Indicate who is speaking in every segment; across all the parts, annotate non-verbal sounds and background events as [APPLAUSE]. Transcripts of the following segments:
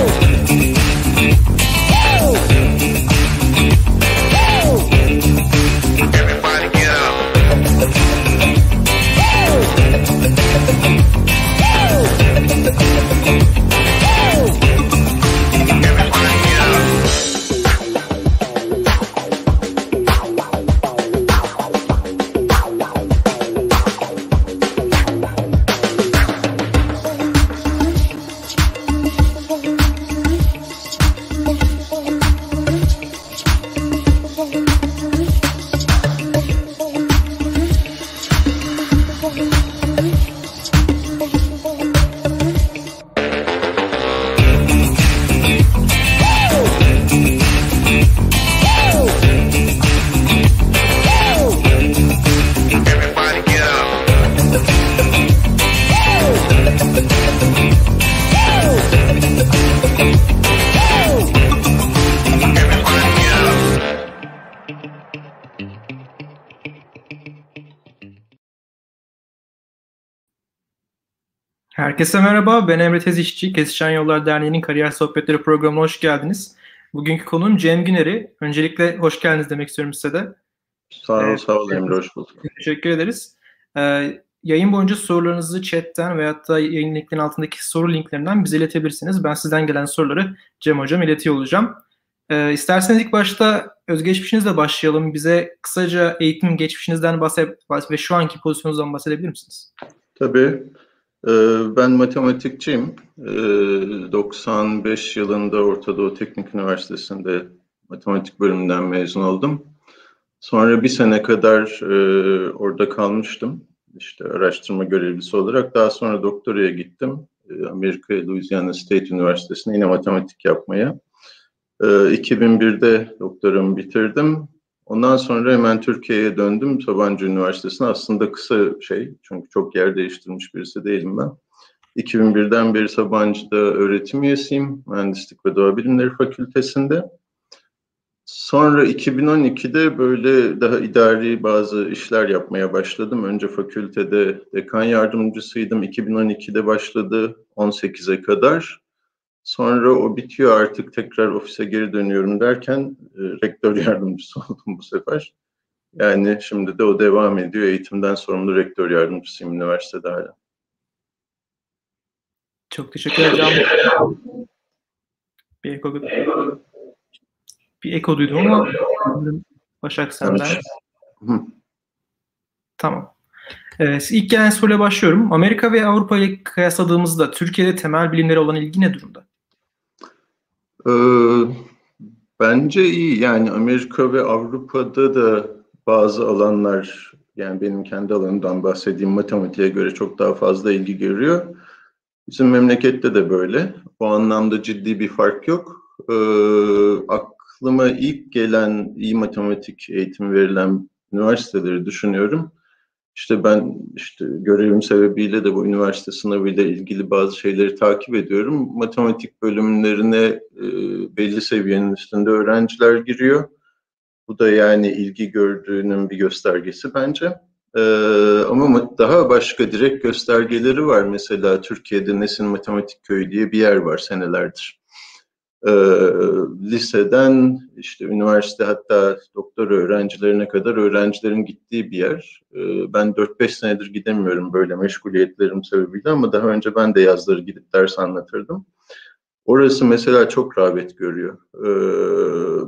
Speaker 1: Oh. Herkese merhaba, ben Emre Tezişçi. Kesişen Yollar Derneği'nin Kariyer Sohbetleri programına hoş geldiniz. Bugünkü konuğum Cem Güner'i. Öncelikle hoş geldiniz demek istiyorum size de.
Speaker 2: Sağ ol, ee, sağ ol Emre, hoş bulduk.
Speaker 1: Teşekkür ederiz. Ee, yayın boyunca sorularınızı chatten veyahut da yayın linklerinin altındaki soru linklerinden bize iletebilirsiniz. Ben sizden gelen soruları Cem Hocam iletiyor olacağım. Ee, isterseniz ilk başta özgeçmişinizle başlayalım. Bize kısaca eğitim geçmişinizden bahset ve şu anki pozisyonunuzdan bahsedebilir misiniz?
Speaker 2: Tabii. Ee, ben matematikçiyim. 95 ee, yılında Orta Doğu Teknik Üniversitesi'nde matematik bölümünden mezun oldum. Sonra bir sene kadar e, orada kalmıştım. İşte araştırma görevlisi olarak. Daha sonra doktoraya gittim. Ee, Amerika Louisiana State Üniversitesi'ne yine matematik yapmaya. 2001'de doktoramı bitirdim. Ondan sonra hemen Türkiye'ye döndüm Sabancı Üniversitesi'ne. Aslında kısa şey çünkü çok yer değiştirmiş birisi değilim ben. 2001'den beri Sabancı'da öğretim üyesiyim. Mühendislik ve Doğa Bilimleri Fakültesinde. Sonra 2012'de böyle daha idari bazı işler yapmaya başladım. Önce fakültede dekan yardımcısıydım. 2012'de başladı 18'e kadar. Sonra o bitiyor artık tekrar ofise geri dönüyorum derken e, rektör [LAUGHS] yardımcısı oldum bu sefer. Yani şimdi de o devam ediyor. Eğitimden sorumlu rektör yardımcısıyım üniversitede hala.
Speaker 1: Çok teşekkür ederim. Bir eko, bir eko duydum ama Başak senden. Evet. Tamam. Evet, ilk gelen soruyla başlıyorum. Amerika ve Avrupa ile kıyasladığımızda Türkiye'de temel bilimlere olan ilgi ne durumda?
Speaker 2: Ee, bence iyi. Yani Amerika ve Avrupa'da da bazı alanlar, yani benim kendi alanımdan bahsedeyim, matematiğe göre çok daha fazla ilgi görüyor. Bizim memlekette de böyle. O anlamda ciddi bir fark yok. Ee, aklıma ilk gelen iyi matematik eğitimi verilen üniversiteleri düşünüyorum. İşte ben işte görevim sebebiyle de bu üniversite sınavıyla ilgili bazı şeyleri takip ediyorum. Matematik bölümlerine e, belli seviyenin üstünde öğrenciler giriyor. Bu da yani ilgi gördüğünün bir göstergesi bence. Ee, ama daha başka direkt göstergeleri var. Mesela Türkiye'de Nesin Matematik Köyü diye bir yer var senelerdir e, liseden işte üniversite hatta doktora öğrencilerine kadar öğrencilerin gittiği bir yer. E, ben 4-5 senedir gidemiyorum böyle meşguliyetlerim sebebiyle ama daha önce ben de yazları gidip ders anlatırdım. Orası mesela çok rağbet görüyor. E,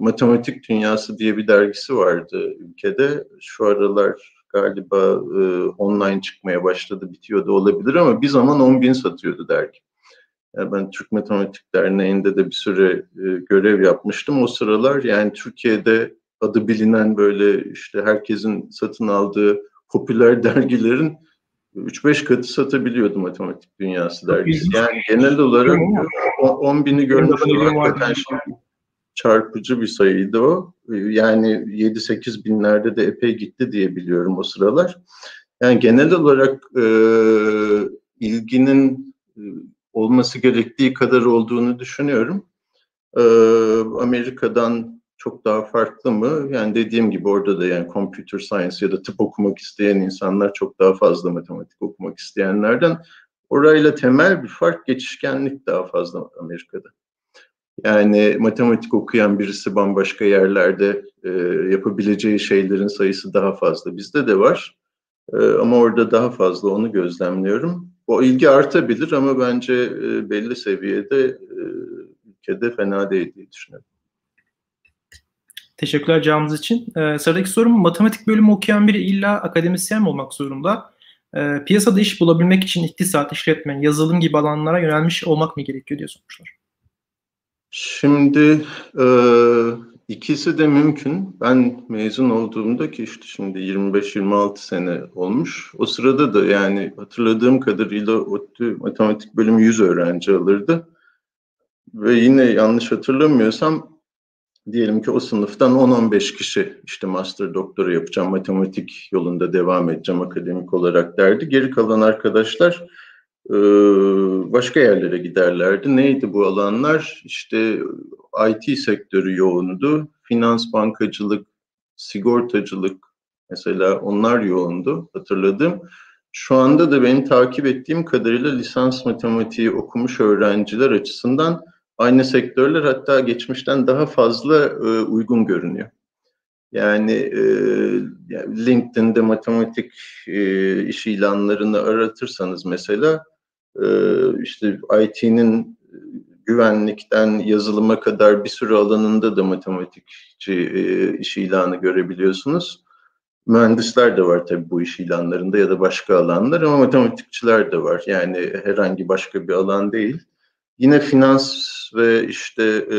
Speaker 2: Matematik Dünyası diye bir dergisi vardı ülkede. Şu aralar galiba e, online çıkmaya başladı, bitiyor da olabilir ama bir zaman 10 bin satıyordu dergi. Ben Türk Matematik Derneği'nde de bir süre e, görev yapmıştım. O sıralar yani Türkiye'de adı bilinen böyle işte herkesin satın aldığı popüler [LAUGHS] dergilerin 3-5 katı satabiliyordu Matematik Dünyası dergisi. Yani genel olarak 10 bini görmüştüm. Hakikaten çarpıcı bir sayıydı o. Yani 7-8 binlerde de epey gitti diye biliyorum o sıralar. Yani genel olarak e, ilginin e, olması gerektiği kadar olduğunu düşünüyorum. Ee, Amerika'dan çok daha farklı mı? Yani dediğim gibi orada da yani computer science ya da tıp okumak isteyen insanlar çok daha fazla matematik okumak isteyenlerden. Orayla temel bir fark geçişkenlik daha fazla Amerika'da. Yani matematik okuyan birisi bambaşka yerlerde e, yapabileceği şeylerin sayısı daha fazla. Bizde de var e, ama orada daha fazla onu gözlemliyorum. O ilgi artabilir ama bence e, belli seviyede e, ülkede fena değil diye düşünüyorum.
Speaker 1: Teşekkürler cevabınız için. Ee, sıradaki sorum matematik bölümü okuyan biri illa akademisyen mi olmak zorunda? Ee, piyasada iş bulabilmek için iktisat, işletme, yazılım gibi alanlara yönelmiş olmak mı gerekiyor diye sormuşlar.
Speaker 2: Şimdi e, ikisi de mümkün. Ben mezun olduğumda ki işte şimdi 25-26 sene olmuş. O sırada da yani hatırladığım kadarıyla ODTÜ matematik bölümü 100 öğrenci alırdı. Ve yine yanlış hatırlamıyorsam diyelim ki o sınıftan 10-15 kişi işte master doktora yapacağım, matematik yolunda devam edeceğim akademik olarak derdi. Geri kalan arkadaşlar başka yerlere giderlerdi. Neydi bu alanlar? İşte IT sektörü yoğundu, finans, bankacılık, sigortacılık mesela onlar yoğundu hatırladım. Şu anda da benim takip ettiğim kadarıyla lisans matematiği okumuş öğrenciler açısından aynı sektörler hatta geçmişten daha fazla e, uygun görünüyor. Yani, e, LinkedIn'de matematik e, iş ilanlarını aratırsanız mesela e, işte IT'nin güvenlikten yazılıma kadar bir sürü alanında da matematikçi e, iş ilanı görebiliyorsunuz. Mühendisler de var tabii bu iş ilanlarında ya da başka alanlar ama matematikçiler de var. Yani herhangi başka bir alan değil. Yine finans ve işte e,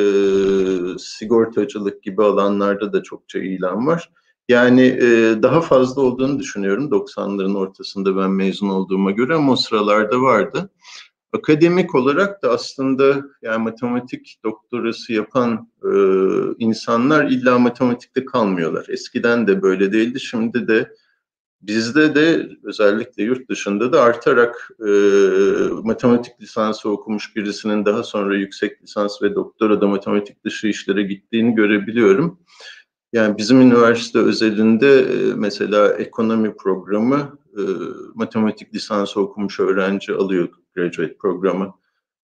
Speaker 2: sigortacılık gibi alanlarda da çokça ilan var. Yani e, daha fazla olduğunu düşünüyorum 90'ların ortasında ben mezun olduğuma göre ama o sıralarda vardı. Akademik olarak da aslında yani matematik doktorası yapan e, insanlar illa matematikte kalmıyorlar. Eskiden de böyle değildi, şimdi de Bizde de özellikle yurt dışında da artarak e, matematik lisansı okumuş birisinin daha sonra yüksek lisans ve doktora da matematik dışı işlere gittiğini görebiliyorum. Yani bizim üniversite özelinde e, mesela ekonomi programı e, matematik lisansı okumuş öğrenci alıyor graduate programı.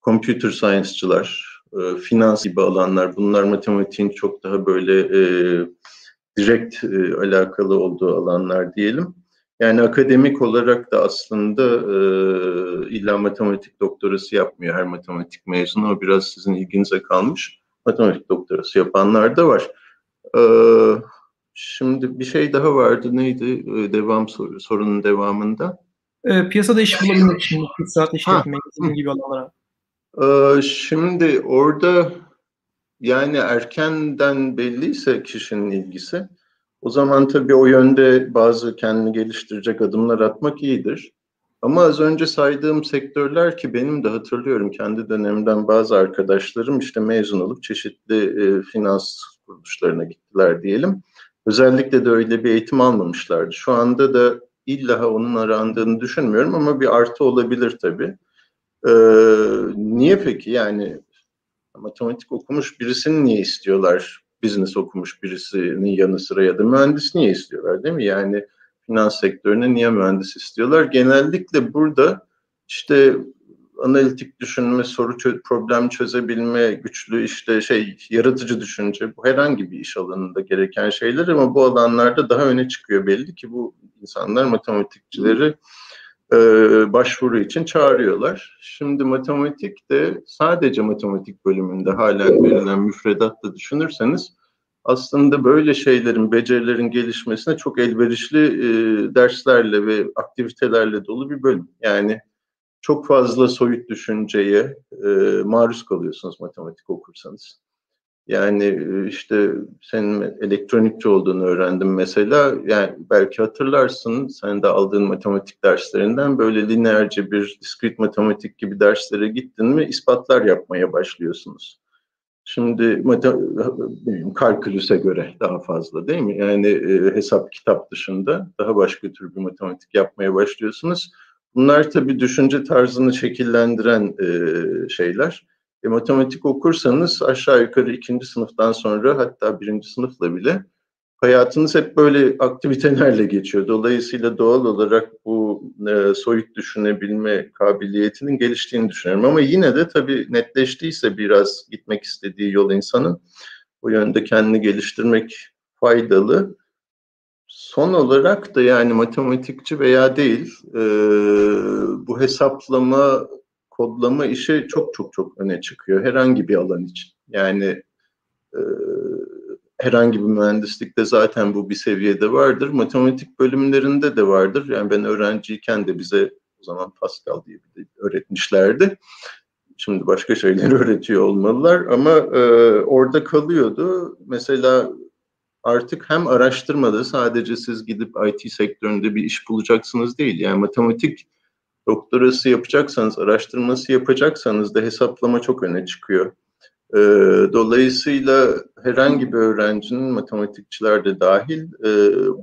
Speaker 2: Computer science'çılar, e, finans gibi alanlar bunlar matematiğin çok daha böyle e, direkt e, alakalı olduğu alanlar diyelim. Yani akademik olarak da aslında e, illa matematik doktorası yapmıyor her matematik mezunu. O biraz sizin ilginize kalmış. Matematik doktorası yapanlar da var. E, şimdi bir şey daha vardı. Neydi e, devam soru, sorunun devamında?
Speaker 1: E, piyasada iş bulabilmek için saat işletme gibi alanlara.
Speaker 2: E, şimdi orada yani erkenden belliyse kişinin ilgisi o zaman tabii o yönde bazı kendini geliştirecek adımlar atmak iyidir. Ama az önce saydığım sektörler ki benim de hatırlıyorum kendi dönemden bazı arkadaşlarım işte mezun olup çeşitli e, finans kuruluşlarına gittiler diyelim. Özellikle de öyle bir eğitim almamışlardı. Şu anda da illa onun arandığını düşünmüyorum ama bir artı olabilir tabii. Ee, niye peki yani matematik okumuş birisini niye istiyorlar business okumuş birisinin yanı sıra ya da mühendis niye istiyorlar değil mi? Yani finans sektörüne niye mühendis istiyorlar? Genellikle burada işte analitik düşünme, soru çö problem çözebilme, güçlü işte şey yaratıcı düşünce bu herhangi bir iş alanında gereken şeyler ama bu alanlarda daha öne çıkıyor belli ki bu insanlar matematikçileri e, başvuru için çağırıyorlar. Şimdi matematikte sadece matematik bölümünde halen verilen müfredatta düşünürseniz aslında böyle şeylerin, becerilerin gelişmesine çok elverişli e, derslerle ve aktivitelerle dolu bir bölüm. Yani çok fazla soyut düşünceye e, maruz kalıyorsunuz matematik okursanız. Yani e, işte senin elektronikçi olduğunu öğrendim mesela. Yani belki hatırlarsın sen de aldığın matematik derslerinden böyle lineerce bir diskrit matematik gibi derslere gittin mi ispatlar yapmaya başlıyorsunuz. Şimdi kalkülüse göre daha fazla değil mi? Yani e, hesap kitap dışında daha başka tür bir matematik yapmaya başlıyorsunuz. Bunlar tabii düşünce tarzını şekillendiren e, şeyler. E, matematik okursanız aşağı yukarı ikinci sınıftan sonra hatta birinci sınıfla bile hayatınız hep böyle aktivitelerle geçiyor. Dolayısıyla doğal olarak bu e, soyut düşünebilme kabiliyetinin geliştiğini düşünüyorum. Ama yine de tabii netleştiyse biraz gitmek istediği yol insanın bu yönde kendini geliştirmek faydalı. Son olarak da yani matematikçi veya değil e, bu hesaplama, kodlama işi çok çok çok öne çıkıyor herhangi bir alan için. Yani e, herhangi bir mühendislikte zaten bu bir seviyede vardır. Matematik bölümlerinde de vardır. Yani ben öğrenciyken de bize o zaman Pascal diye bir öğretmişlerdi. Şimdi başka şeyler [LAUGHS] öğretiyor olmalılar ama e, orada kalıyordu. Mesela artık hem araştırmada sadece siz gidip IT sektöründe bir iş bulacaksınız değil. Yani matematik doktorası yapacaksanız, araştırması yapacaksanız da hesaplama çok öne çıkıyor. E, dolayısıyla herhangi bir öğrencinin matematikçiler de dahil e,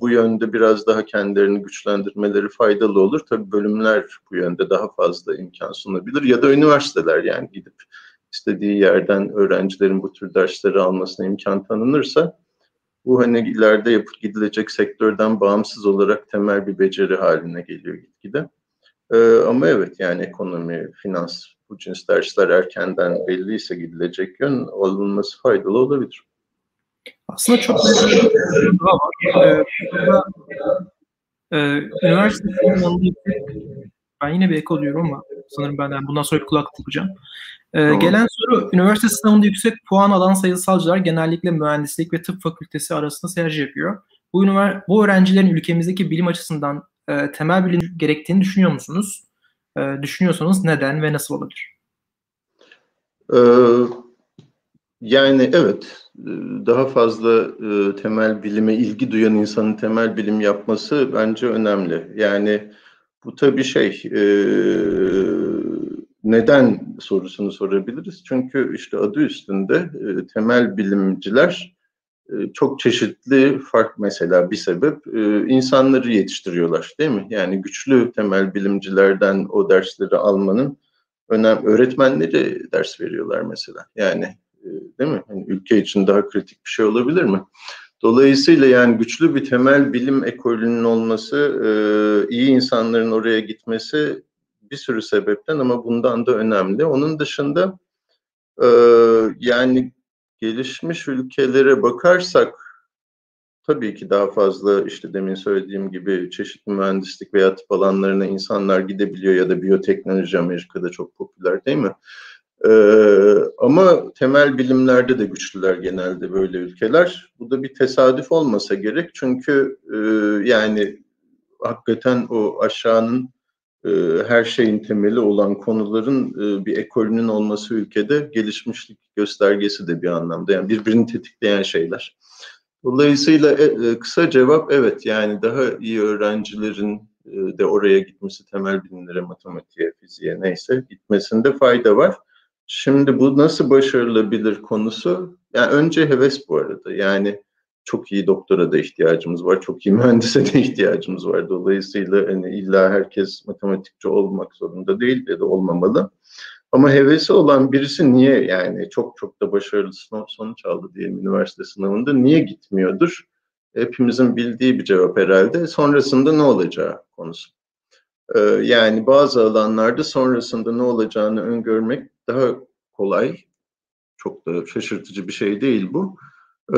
Speaker 2: bu yönde biraz daha kendilerini güçlendirmeleri faydalı olur. Tabii bölümler bu yönde daha fazla imkan sunabilir ya da üniversiteler yani gidip istediği yerden öğrencilerin bu tür dersleri almasına imkan tanınırsa bu hani ileride yapıp gidilecek sektörden bağımsız olarak temel bir beceri haline geliyor gitgide. Ee, ama evet yani ekonomi, finans, bu cins dersler erkenden belliyse gidilecek yön alınması faydalı olabilir.
Speaker 1: Aslında çok. Ee, e, üniversite ben yine bir eko diyorum ama sanırım benden bundan sonra bir kulak takacağım. Ee, tamam. Gelen soru, üniversite sınavında yüksek puan alan sayısalcılar genellikle mühendislik ve tıp fakültesi arasında tercih yapıyor. Bu, bu öğrencilerin ülkemizdeki bilim açısından e, temel bilim gerektiğini düşünüyor musunuz? E, düşünüyorsanız neden ve nasıl olabilir?
Speaker 2: Ee, yani evet, daha fazla e, temel bilime ilgi duyan insanın temel bilim yapması bence önemli. Yani bu tabii şey, e, neden sorusunu sorabiliriz. Çünkü işte adı üstünde e, temel bilimciler e, çok çeşitli fark mesela bir sebep e, insanları yetiştiriyorlar değil mi? Yani güçlü temel bilimcilerden o dersleri almanın önem öğretmenleri ders veriyorlar mesela. Yani e, değil mi? Yani ülke için daha kritik bir şey olabilir mi? Dolayısıyla yani güçlü bir temel bilim ekolünün olması, iyi insanların oraya gitmesi bir sürü sebepten ama bundan da önemli. Onun dışında yani gelişmiş ülkelere bakarsak tabii ki daha fazla işte demin söylediğim gibi çeşitli mühendislik veya tıp alanlarına insanlar gidebiliyor ya da biyoteknoloji Amerika'da çok popüler değil mi? Ee, ama temel bilimlerde de güçlüler genelde böyle ülkeler. Bu da bir tesadüf olmasa gerek çünkü e, yani hakikaten o aşağının e, her şeyin temeli olan konuların e, bir ekolünün olması ülkede gelişmişlik göstergesi de bir anlamda. Yani birbirini tetikleyen şeyler. Dolayısıyla e, kısa cevap evet yani daha iyi öğrencilerin de oraya gitmesi temel bilimlere, matematiğe, fiziğe neyse gitmesinde fayda var. Şimdi bu nasıl başarılabilir konusu yani önce heves bu arada yani çok iyi doktora da ihtiyacımız var, çok iyi [LAUGHS] mühendise de ihtiyacımız var. Dolayısıyla hani illa herkes matematikçi olmak zorunda değil ya da olmamalı. Ama hevesi olan birisi niye yani çok çok da başarılı sonuç aldı diyelim üniversite sınavında niye gitmiyordur? Hepimizin bildiği bir cevap herhalde. Sonrasında ne olacağı konusu. Ee, yani bazı alanlarda sonrasında ne olacağını öngörmek daha kolay. Çok da şaşırtıcı bir şey değil bu. Ee,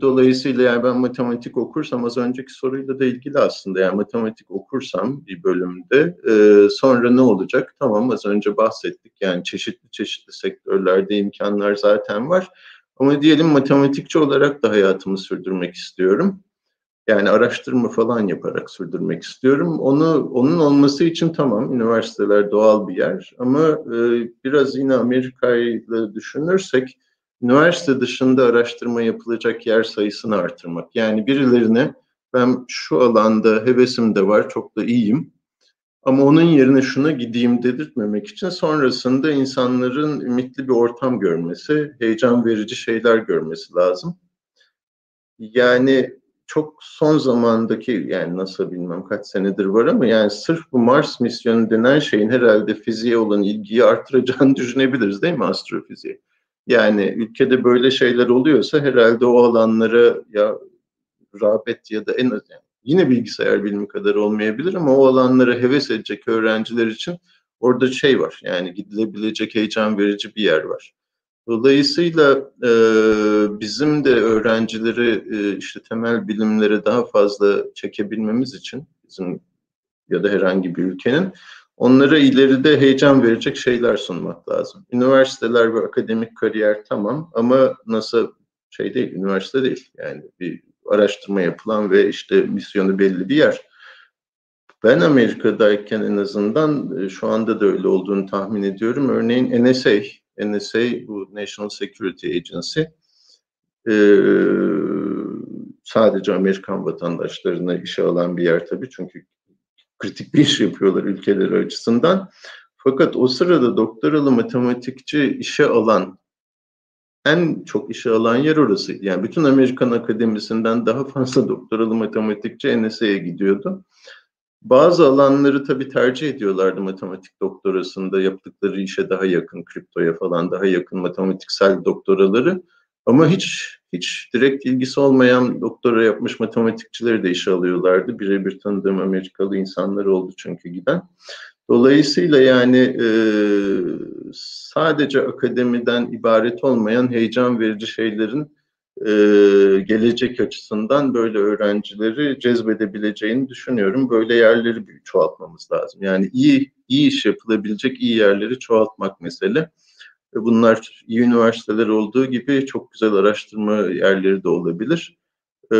Speaker 2: dolayısıyla yani ben matematik okursam az önceki soruyla da ilgili aslında yani matematik okursam bir bölümde e, sonra ne olacak? Tamam az önce bahsettik yani çeşitli çeşitli sektörlerde imkanlar zaten var. Ama diyelim matematikçi olarak da hayatımı sürdürmek istiyorum. Yani araştırma falan yaparak sürdürmek istiyorum. Onu onun olması için tamam üniversiteler doğal bir yer ama e, biraz yine Amerika'yı düşünürsek üniversite dışında araştırma yapılacak yer sayısını artırmak. Yani birilerine ben şu alanda hevesim de var, çok da iyiyim. Ama onun yerine şuna gideyim dedirtmemek için sonrasında insanların ümitli bir ortam görmesi, heyecan verici şeyler görmesi lazım. Yani çok son zamandaki yani nasıl bilmem kaç senedir var ama yani sırf bu Mars misyonu denen şeyin herhalde fiziğe olan ilgiyi artıracağını [LAUGHS] düşünebiliriz değil mi astrofiziğe? Yani ülkede böyle şeyler oluyorsa herhalde o alanlara ya rağbet ya da en az yani yine bilgisayar bilimi kadar olmayabilir ama o alanlara heves edecek öğrenciler için orada şey var yani gidilebilecek heyecan verici bir yer var. Dolayısıyla e, bizim de öğrencileri e, işte temel bilimlere daha fazla çekebilmemiz için bizim ya da herhangi bir ülkenin onlara ileride heyecan verecek şeyler sunmak lazım. Üniversiteler ve akademik kariyer tamam ama NASA şey değil, üniversite değil. Yani bir araştırma yapılan ve işte misyonu belli bir yer. Ben Amerika'dayken en azından e, şu anda da öyle olduğunu tahmin ediyorum. Örneğin NSA, NSA bu National Security Agency e, sadece Amerikan vatandaşlarına işe alan bir yer tabii çünkü kritik bir iş yapıyorlar ülkeleri açısından. Fakat o sırada doktoralı matematikçi işe alan en çok işe alan yer orası. Yani bütün Amerikan akademisinden daha fazla doktoralı matematikçi NSA'ya gidiyordu. Bazı alanları tabii tercih ediyorlardı matematik doktorasında yaptıkları işe daha yakın, kriptoya falan daha yakın matematiksel doktoraları. Ama hiç hiç direkt ilgisi olmayan doktora yapmış matematikçileri de işe alıyorlardı. Birebir tanıdığım Amerikalı insanlar oldu çünkü giden. Dolayısıyla yani e, sadece akademiden ibaret olmayan heyecan verici şeylerin e, gelecek açısından böyle öğrencileri cezbedebileceğini düşünüyorum. Böyle yerleri çoğaltmamız lazım. Yani iyi iyi iş yapılabilecek iyi yerleri çoğaltmak mesele. Bunlar iyi üniversiteler olduğu gibi çok güzel araştırma yerleri de olabilir. Ee,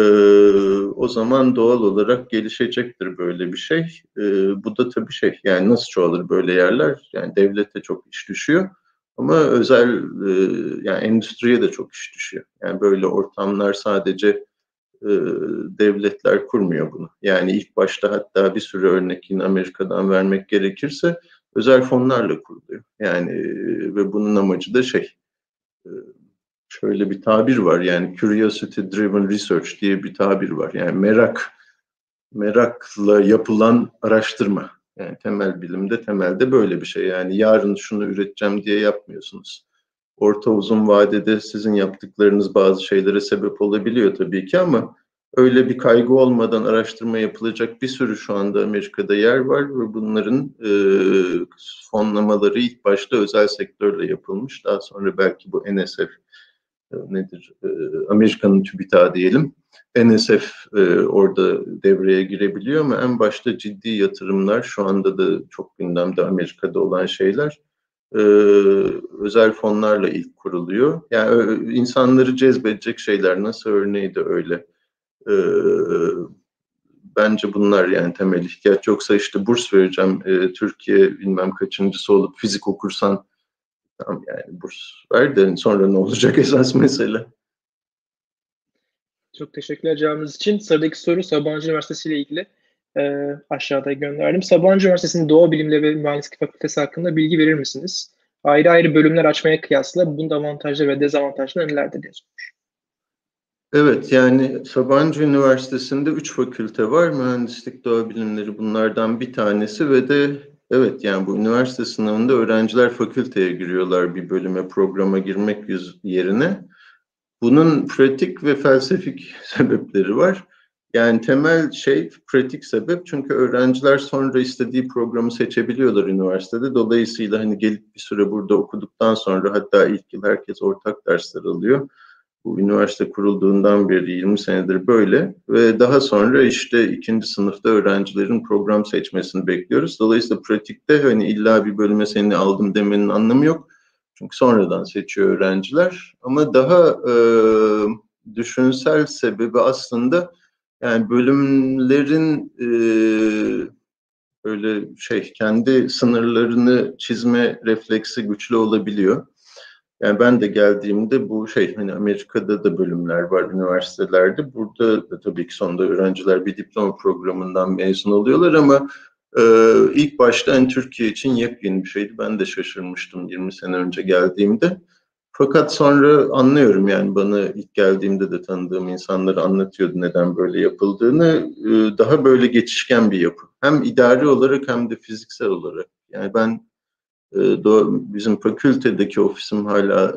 Speaker 2: o zaman doğal olarak gelişecektir böyle bir şey. Ee, bu da tabii şey yani nasıl çoğalır böyle yerler? Yani devlete çok iş düşüyor. Ama özel e, yani endüstriye de çok iş düşüyor. Yani böyle ortamlar sadece e, devletler kurmuyor bunu. Yani ilk başta hatta bir sürü örnek yine Amerika'dan vermek gerekirse özel fonlarla kuruluyor. Yani ve bunun amacı da şey şöyle bir tabir var yani curiosity driven research diye bir tabir var. Yani merak merakla yapılan araştırma. Yani temel bilimde temelde böyle bir şey. Yani yarın şunu üreteceğim diye yapmıyorsunuz. Orta uzun vadede sizin yaptıklarınız bazı şeylere sebep olabiliyor tabii ki ama öyle bir kaygı olmadan araştırma yapılacak bir sürü şu anda Amerika'da yer var ve bunların e, fonlamaları ilk başta özel sektörle yapılmış. Daha sonra belki bu NSF e, nedir e, Amerika'nın TÜBİTAK diyelim. NSF e, orada devreye girebiliyor ama en başta ciddi yatırımlar şu anda da çok gündemde Amerika'da olan şeyler e, özel fonlarla ilk kuruluyor. Yani insanları cezbedecek şeyler nasıl örneği de öyle e, bence bunlar yani temel ihtiyaç. Yoksa işte burs vereceğim e, Türkiye bilmem kaçıncısı olup fizik okursan tamam yani burs ver de sonra ne olacak [LAUGHS] esas mesele.
Speaker 1: Çok teşekkürler cevabınız için. Sıradaki soru Sabancı Üniversitesi ile ilgili e, aşağıda gönderdim. Sabancı Üniversitesi'nin Doğa Bilimleri ve Mühendislik Fakültesi hakkında bilgi verir misiniz? Ayrı ayrı bölümler açmaya kıyasla bunun avantajları ve dezavantajları nelerdir diye sormuş.
Speaker 2: Evet yani Sabancı Üniversitesi'nde üç fakülte var. Mühendislik, doğa bilimleri bunlardan bir tanesi ve de evet yani bu üniversite sınavında öğrenciler fakülteye giriyorlar bir bölüme, programa girmek yerine. Bunun pratik ve felsefik [LAUGHS] sebepleri var. Yani temel şey pratik sebep çünkü öğrenciler sonra istediği programı seçebiliyorlar üniversitede. Dolayısıyla hani gelip bir süre burada okuduktan sonra hatta ilk yıl herkes ortak dersler alıyor bu üniversite kurulduğundan beri 20 senedir böyle ve daha sonra işte ikinci sınıfta öğrencilerin program seçmesini bekliyoruz. Dolayısıyla pratikte hani illa bir bölüme seni aldım demenin anlamı yok. Çünkü sonradan seçiyor öğrenciler. Ama daha e, düşünsel sebebi aslında yani bölümlerin e, böyle şey kendi sınırlarını çizme refleksi güçlü olabiliyor. Yani ben de geldiğimde bu şey hani Amerika'da da bölümler var üniversitelerde. Burada da tabii ki sonunda öğrenciler bir diploma programından mezun oluyorlar ama e, ilk başta en Türkiye için yepyeni bir şeydi. Ben de şaşırmıştım 20 sene önce geldiğimde. Fakat sonra anlıyorum yani bana ilk geldiğimde de tanıdığım insanları anlatıyordu neden böyle yapıldığını. E, daha böyle geçişken bir yapı. Hem idari olarak hem de fiziksel olarak. Yani ben bizim fakültedeki ofisim hala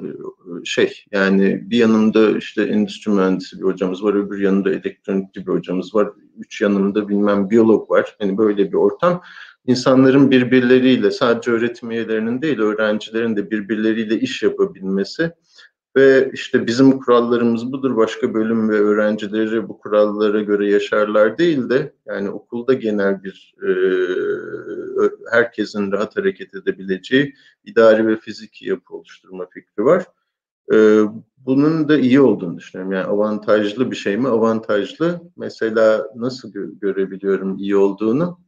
Speaker 2: şey yani bir yanımda işte endüstri mühendisi bir hocamız var öbür yanında elektronikçi bir hocamız var. Üç yanımda bilmem biyolog var. Hani böyle bir ortam. İnsanların birbirleriyle sadece öğretim üyelerinin değil öğrencilerin de birbirleriyle iş yapabilmesi ve işte bizim kurallarımız budur başka bölüm ve öğrencileri bu kurallara göre yaşarlar değil de yani okulda genel bir e, herkesin rahat hareket edebileceği idari ve fiziki yapı oluşturma fikri var. E, bunun da iyi olduğunu düşünüyorum. Yani avantajlı bir şey mi? Avantajlı. Mesela nasıl gö- görebiliyorum iyi olduğunu?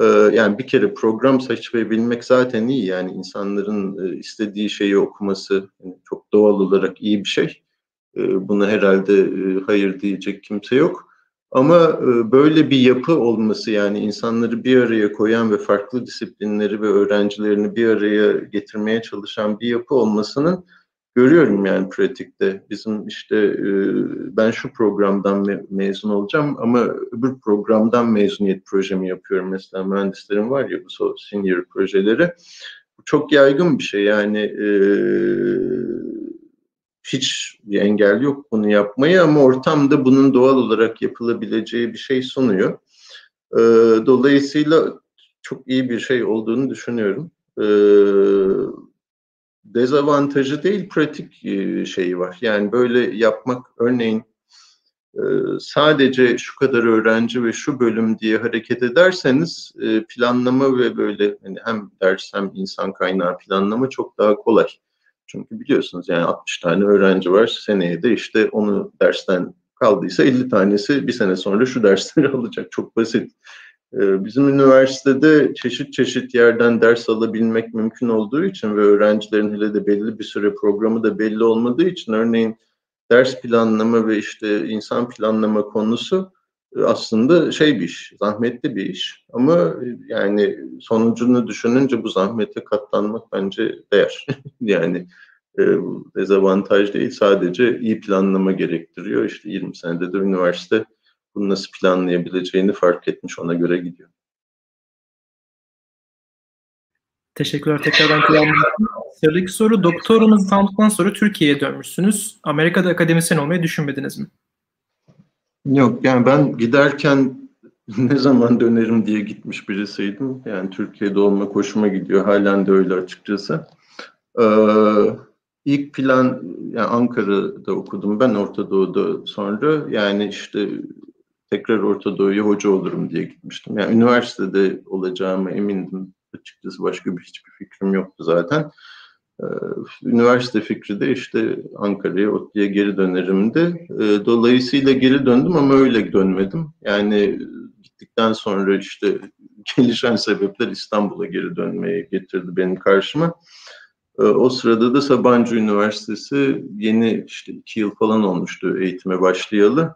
Speaker 2: Ee, yani bir kere program seçebilmek zaten iyi yani insanların e, istediği şeyi okuması çok doğal olarak iyi bir şey. Ee, buna herhalde e, hayır diyecek kimse yok. Ama e, böyle bir yapı olması yani insanları bir araya koyan ve farklı disiplinleri ve öğrencilerini bir araya getirmeye çalışan bir yapı olmasının görüyorum yani pratikte. Bizim işte e, ben şu programdan me- mezun olacağım ama öbür programdan mezuniyet projemi yapıyorum. Mesela mühendislerim var ya bu senior projeleri. Bu çok yaygın bir şey yani e, hiç bir engel yok bunu yapmaya ama ortamda bunun doğal olarak yapılabileceği bir şey sunuyor. E, dolayısıyla çok iyi bir şey olduğunu düşünüyorum. E, dezavantajı değil pratik e, şeyi var. Yani böyle yapmak örneğin e, sadece şu kadar öğrenci ve şu bölüm diye hareket ederseniz e, planlama ve böyle hani hem ders hem insan kaynağı planlama çok daha kolay. Çünkü biliyorsunuz yani 60 tane öğrenci var. Seneye de işte onu dersten kaldıysa 50 tanesi bir sene sonra şu dersleri [LAUGHS] alacak. Çok basit. Ee, bizim üniversitede çeşit çeşit yerden ders alabilmek mümkün olduğu için ve öğrencilerin hele de belli bir süre programı da belli olmadığı için örneğin ders planlama ve işte insan planlama konusu e, aslında şey bir iş, zahmetli bir iş. Ama e, yani sonucunu düşününce bu zahmete katlanmak bence değer. [LAUGHS] yani e, dezavantaj değil, sadece iyi planlama gerektiriyor. İşte 20 senede de üniversite bunu nasıl planlayabileceğini fark etmiş ona göre gidiyor.
Speaker 1: Teşekkürler tekrardan Sıradaki soru doktoranızı tamamladıktan sonra Türkiye'ye dönmüşsünüz. Amerika'da akademisyen olmayı düşünmediniz mi?
Speaker 2: Yok yani ben giderken ne zaman dönerim diye gitmiş birisiydim. Yani Türkiye'de olma hoşuma gidiyor. Halen de öyle açıkçası. Ee, ilk plan yani Ankara'da okudum ben Orta Doğu'da sonra. Yani işte tekrar Orta Doğu'ya hoca olurum diye gitmiştim. Yani üniversitede olacağımı emindim. Açıkçası başka bir hiçbir fikrim yoktu zaten. Ee, üniversite fikri de işte Ankara'ya, ODTÜ'ye geri dönerimdi. Ee, dolayısıyla geri döndüm ama öyle dönmedim. Yani gittikten sonra işte [LAUGHS] gelişen sebepler İstanbul'a geri dönmeye getirdi benim karşıma. Ee, o sırada da Sabancı Üniversitesi yeni işte iki yıl falan olmuştu eğitime başlayalı.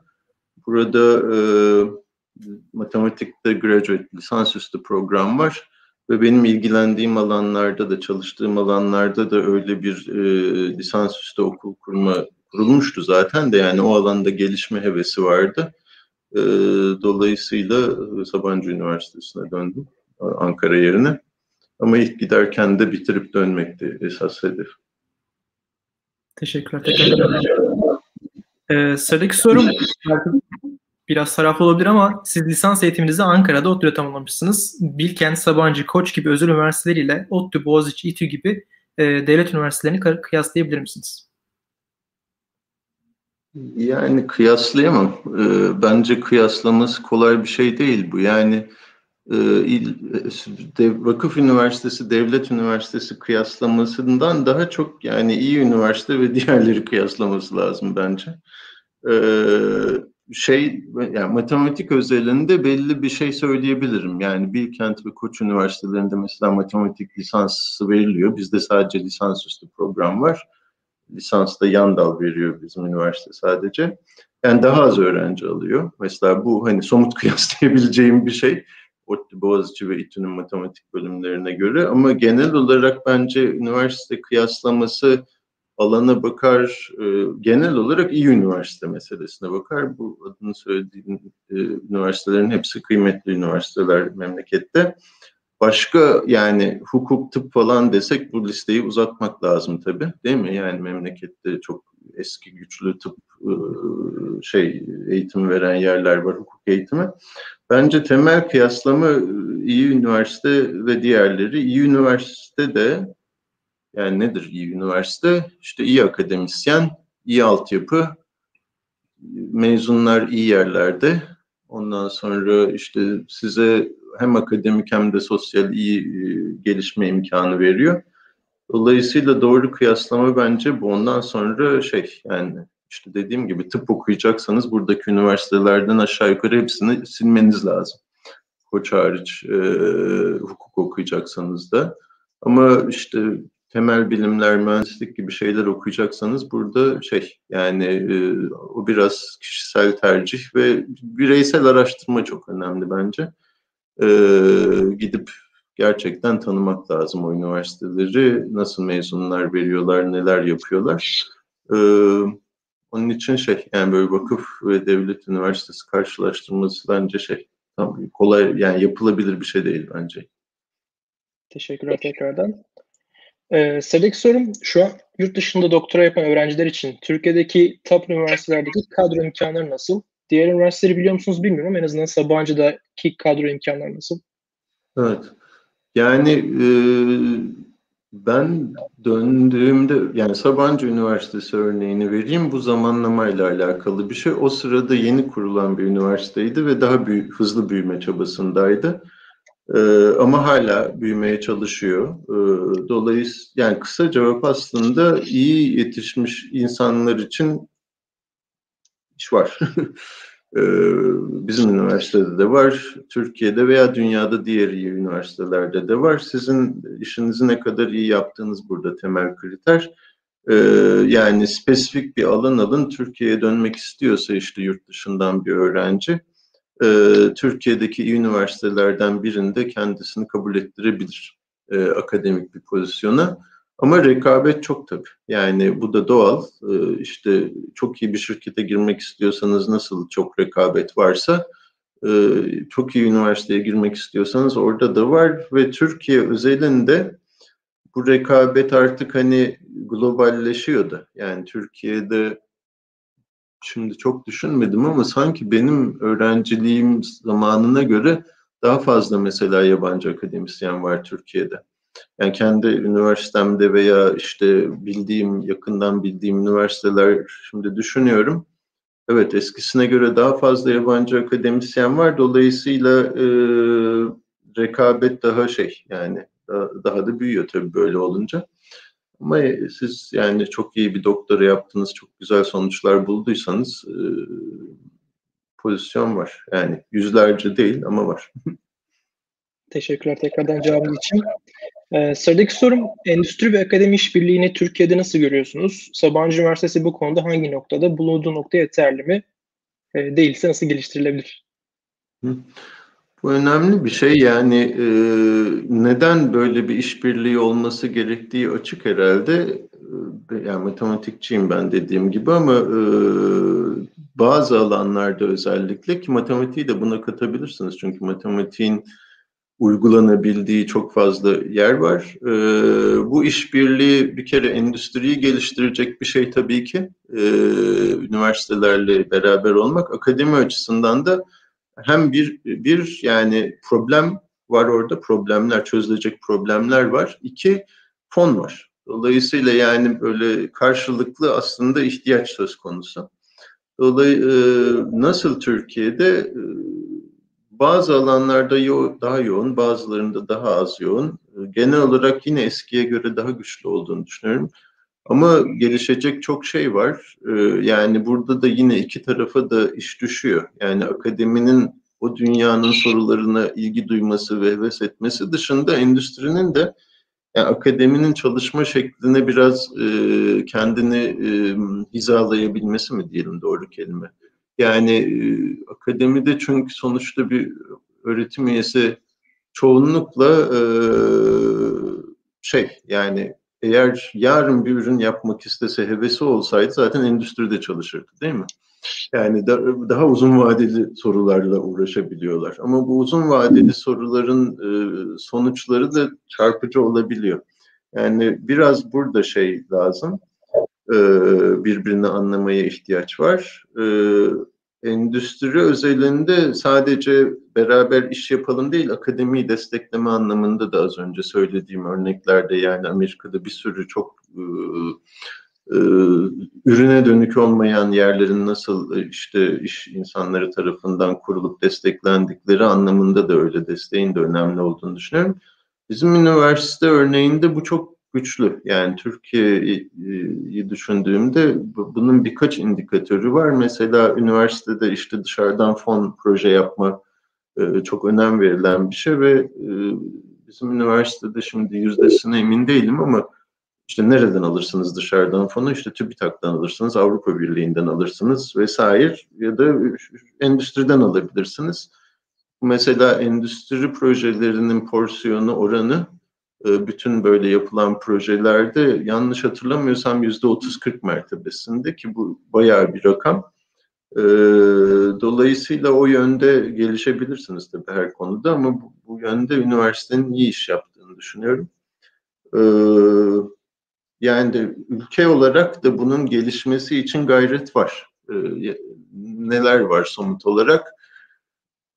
Speaker 2: Burada e, matematikte graduate lisansüstü program var ve benim ilgilendiğim alanlarda da çalıştığım alanlarda da öyle bir e, lisansüstü okul kurma kurulmuştu zaten de yani o alanda gelişme hevesi vardı. E, dolayısıyla Sabancı Üniversitesi'ne döndüm Ankara yerine. Ama ilk giderken de bitirip dönmekti esas hedef.
Speaker 1: Teşekkürler. Tekrar ee, sıradaki sorum biraz taraflı olabilir ama siz lisans eğitiminizi Ankara'da ODTÜ'de tamamlamışsınız. Bilkent, Sabancı, Koç gibi özel üniversiteleriyle ODTÜ, Boğaziçi, İTÜ gibi e, devlet üniversitelerini kıyaslayabilir misiniz?
Speaker 2: Yani kıyaslayamam. E, bence kıyaslaması kolay bir şey değil bu. Yani il, de, vakıf üniversitesi, devlet üniversitesi kıyaslamasından daha çok yani iyi üniversite ve [LAUGHS] diğerleri kıyaslaması lazım bence. E, şey yani matematik özelinde belli bir şey söyleyebilirim. Yani Bilkent ve Koç üniversitelerinde mesela matematik lisansı veriliyor. Bizde sadece lisansüstü program var. Lisansta yan dal veriyor bizim üniversite sadece. Yani daha az öğrenci alıyor. Mesela bu hani somut [LAUGHS] kıyaslayabileceğim bir şey. Boğaziçi ve İTÜ'nün matematik bölümlerine göre. Ama genel olarak bence üniversite kıyaslaması alana bakar, e, genel olarak iyi üniversite meselesine bakar. Bu adını söylediğim e, üniversitelerin hepsi kıymetli üniversiteler memlekette. Başka yani hukuk, tıp falan desek bu listeyi uzatmak lazım tabii. Değil mi? Yani memlekette çok eski güçlü tıp şey eğitim veren yerler var, hukuk eğitimi. Bence temel kıyaslama iyi üniversite ve diğerleri. iyi üniversite de yani nedir iyi üniversite? İşte iyi akademisyen, iyi altyapı, mezunlar iyi yerlerde. Ondan sonra işte size hem akademik hem de sosyal iyi e, gelişme imkanı veriyor. Dolayısıyla doğru kıyaslama bence bu. Ondan sonra şey yani işte dediğim gibi tıp okuyacaksanız buradaki üniversitelerden aşağı yukarı hepsini silmeniz lazım. Koç hariç e, hukuk okuyacaksanız da. Ama işte temel bilimler, mühendislik gibi şeyler okuyacaksanız burada şey yani e, o biraz kişisel tercih ve bireysel araştırma çok önemli bence. E, gidip gerçekten tanımak lazım o üniversiteleri, nasıl mezunlar veriyorlar, neler yapıyorlar. E, onun için şey yani böyle vakıf ve devlet üniversitesi karşılaştırması bence şey kolay yani yapılabilir bir şey değil bence.
Speaker 1: Teşekkürler tekrardan. Ee, sıradaki sorum şu an yurt dışında doktora yapan öğrenciler için Türkiye'deki top üniversitelerdeki kadro imkanları nasıl? Diğer üniversiteleri biliyor musunuz bilmiyorum en azından Sabancı'daki kadro imkanları nasıl?
Speaker 2: Evet. Yani e, ben döndüğümde yani Sabancı Üniversitesi örneğini vereyim. Bu zamanlamayla alakalı bir şey. O sırada yeni kurulan bir üniversiteydi ve daha büyük, hızlı büyüme çabasındaydı. Ee, ama hala büyümeye çalışıyor. Ee, dolayısıyla yani kısa cevap aslında iyi yetişmiş insanlar için iş var. [LAUGHS] ee, bizim üniversitede de var, Türkiye'de veya dünyada diğer iyi üniversitelerde de var. Sizin işinizi ne kadar iyi yaptığınız burada temel kriter. Ee, yani spesifik bir alan alın, Türkiye'ye dönmek istiyorsa işte yurt dışından bir öğrenci e, Türkiye'deki iyi üniversitelerden birinde kendisini kabul ettirebilir e, akademik bir pozisyona. Ama rekabet çok tabii. Yani bu da doğal. E, işte çok iyi bir şirkete girmek istiyorsanız nasıl çok rekabet varsa e, çok iyi üniversiteye girmek istiyorsanız orada da var ve Türkiye özelinde bu rekabet artık hani globalleşiyor da. Yani Türkiye'de şimdi çok düşünmedim ama sanki benim öğrenciliğim zamanına göre daha fazla mesela yabancı akademisyen var Türkiye'de. Yani kendi üniversitemde veya işte bildiğim, yakından bildiğim üniversiteler şimdi düşünüyorum. Evet eskisine göre daha fazla yabancı akademisyen var. Dolayısıyla e, rekabet daha şey yani daha, daha da büyüyor tabii böyle olunca. Ama siz yani çok iyi bir doktora yaptınız, çok güzel sonuçlar bulduysanız e, pozisyon var. Yani yüzlerce değil ama var.
Speaker 1: Teşekkürler tekrardan cevabınız için. Ee, sıradaki sorum, endüstri ve akademi işbirliğini Türkiye'de nasıl görüyorsunuz? Sabancı Üniversitesi bu konuda hangi noktada? Bulunduğu nokta yeterli mi? E, değilse nasıl geliştirilebilir?
Speaker 2: Hı. Bu önemli bir şey yani e, neden böyle bir işbirliği olması gerektiği açık herhalde. E, yani matematikçiyim ben dediğim gibi ama e, bazı alanlarda özellikle ki matematiği de buna katabilirsiniz. Çünkü matematiğin uygulanabildiği çok fazla yer var. E, bu işbirliği bir kere endüstriyi geliştirecek bir şey tabii ki. E, üniversitelerle beraber olmak akademi açısından da hem bir bir yani problem var orada problemler çözülecek problemler var. İki fon var. Dolayısıyla yani böyle karşılıklı aslında ihtiyaç söz konusu. Dolayısıyla e, nasıl Türkiye'de e, bazı alanlarda yo daha yoğun, bazılarında daha az yoğun. E, genel olarak yine eskiye göre daha güçlü olduğunu düşünüyorum. Ama gelişecek çok şey var. Ee, yani burada da yine iki tarafa da iş düşüyor. Yani akademinin o dünyanın sorularına ilgi duyması ve heves etmesi dışında endüstrinin de yani akademinin çalışma şekline biraz e, kendini e, hizalayabilmesi mi diyelim doğru kelime. Yani e, akademide çünkü sonuçta bir öğretim üyesi çoğunlukla şey yani eğer yarın bir ürün yapmak istese, hevesi olsaydı zaten endüstride çalışırdı değil mi? Yani da, daha uzun vadeli sorularla uğraşabiliyorlar. Ama bu uzun vadeli soruların sonuçları da çarpıcı olabiliyor. Yani biraz burada şey lazım, e, birbirini anlamaya ihtiyaç var. E, endüstri özelinde sadece beraber iş yapalım değil, akademiyi destekleme anlamında da az önce söylediğim örneklerde yani Amerika'da bir sürü çok e, ürüne dönük olmayan yerlerin nasıl işte iş insanları tarafından kurulup desteklendikleri anlamında da öyle desteğin de önemli olduğunu düşünüyorum. Bizim üniversite örneğinde bu çok güçlü. Yani Türkiye'yi düşündüğümde bunun birkaç indikatörü var. Mesela üniversitede işte dışarıdan fon proje yapma e, çok önem verilen bir şey ve e, bizim üniversitede şimdi yüzdesine emin değilim ama işte nereden alırsınız dışarıdan fonu? İşte TÜBİTAK'tan alırsınız, Avrupa Birliği'nden alırsınız vesaire ya da endüstriden alabilirsiniz. Mesela endüstri projelerinin porsiyonu, oranı e, bütün böyle yapılan projelerde yanlış hatırlamıyorsam yüzde 30-40 mertebesinde ki bu bayağı bir rakam. E, dolayısıyla o yönde gelişebilirsiniz tabii her konuda ama bu, bu yönde üniversitenin iyi iş yaptığını düşünüyorum. E, yani de ülke olarak da bunun gelişmesi için gayret var. Neler var somut olarak?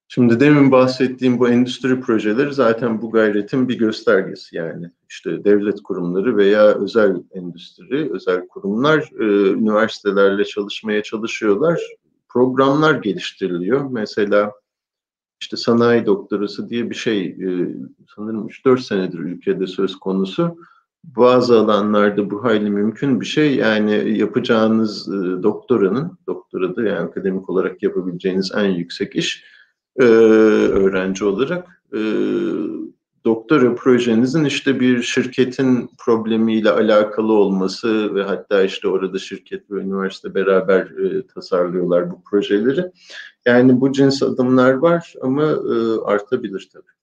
Speaker 2: Şimdi demin bahsettiğim bu endüstri projeleri zaten bu gayretin bir göstergesi yani. işte devlet kurumları veya özel endüstri, özel kurumlar e, üniversitelerle çalışmaya çalışıyorlar. Programlar geliştiriliyor. Mesela işte sanayi doktorası diye bir şey e, sanırım 3-4 senedir ülkede söz konusu. Bazı alanlarda bu hayli mümkün bir şey. Yani yapacağınız e, doktoranın, doktorada yani akademik olarak yapabileceğiniz en yüksek iş e, öğrenci olarak e, doktora projenizin işte bir şirketin problemiyle alakalı olması ve hatta işte orada şirket ve üniversite beraber e, tasarlıyorlar bu projeleri. Yani bu cins adımlar var ama e, artabilir tabii.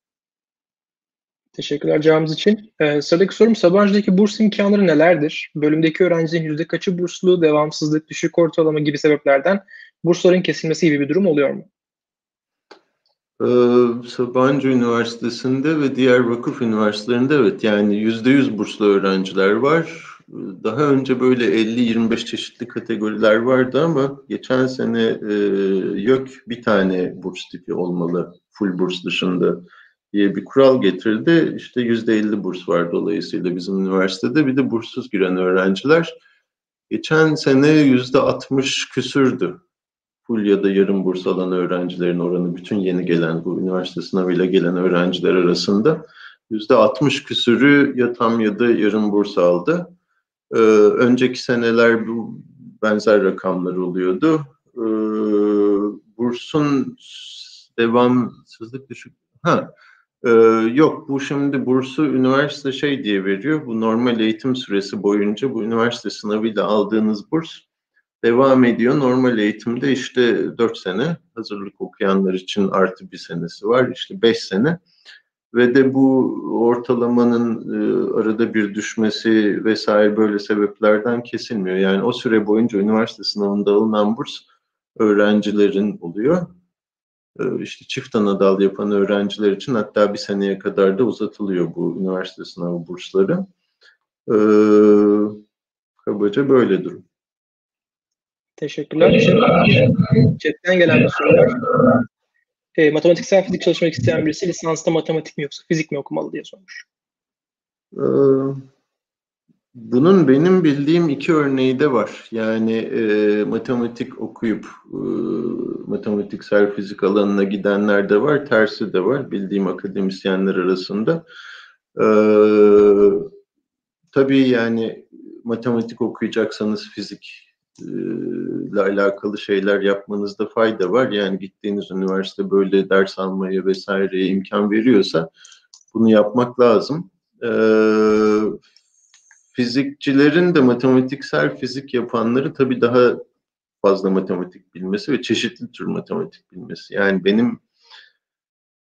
Speaker 1: Teşekkürler cevabınız için. Ee, sıradaki sorum Sabancı'daki burs imkanları nelerdir? Bölümdeki öğrencilerin yüzde kaçı burslu, devamsızlık, düşük ortalama gibi sebeplerden bursların kesilmesi gibi bir durum oluyor mu?
Speaker 2: Ee, Sabancı Üniversitesi'nde ve diğer vakıf üniversitelerinde evet yani yüzde yüz burslu öğrenciler var. Daha önce böyle 50-25 çeşitli kategoriler vardı ama geçen sene e, yok bir tane burs tipi olmalı full burs dışında diye bir kural getirdi. İşte yüzde 50 burs var dolayısıyla bizim üniversitede bir de burssuz giren öğrenciler. Geçen sene yüzde 60 küsürdü full ya da yarım burs alan öğrencilerin oranı bütün yeni gelen bu üniversite sınavıyla gelen öğrenciler arasında yüzde 60 küsürü ya tam ya da yarım burs aldı. Ee, önceki seneler bu benzer rakamlar oluyordu. Ee, bursun devamsızlık düşük. Ha, ee, yok bu şimdi bursu üniversite şey diye veriyor. Bu normal eğitim süresi boyunca bu üniversite sınavıyla aldığınız burs devam ediyor. Normal eğitimde işte 4 sene hazırlık okuyanlar için artı bir senesi var. işte 5 sene. Ve de bu ortalamanın e, arada bir düşmesi vesaire böyle sebeplerden kesilmiyor. Yani o süre boyunca üniversite sınavında alınan burs öğrencilerin oluyor. E, işte çift ana dal yapan öğrenciler için hatta bir seneye kadar da uzatılıyor bu üniversite sınavı bursları. E, kabaca böyle durum.
Speaker 1: Teşekkürler. Chatten gelen bir soru var. E, matematiksel fizik çalışmak isteyen birisi lisansta matematik mi yoksa fizik mi okumalı diye sormuş.
Speaker 2: Ee, bunun benim bildiğim iki örneği de var. Yani e, matematik okuyup e, matematiksel fizik alanına gidenler de var, tersi de var bildiğim akademisyenler arasında. E, tabii yani matematik okuyacaksanız fizik ile alakalı şeyler yapmanızda fayda var. Yani gittiğiniz üniversite böyle ders almaya vesaireye imkan veriyorsa bunu yapmak lazım. Ee, fizikçilerin de matematiksel fizik yapanları tabii daha fazla matematik bilmesi ve çeşitli tür matematik bilmesi. Yani benim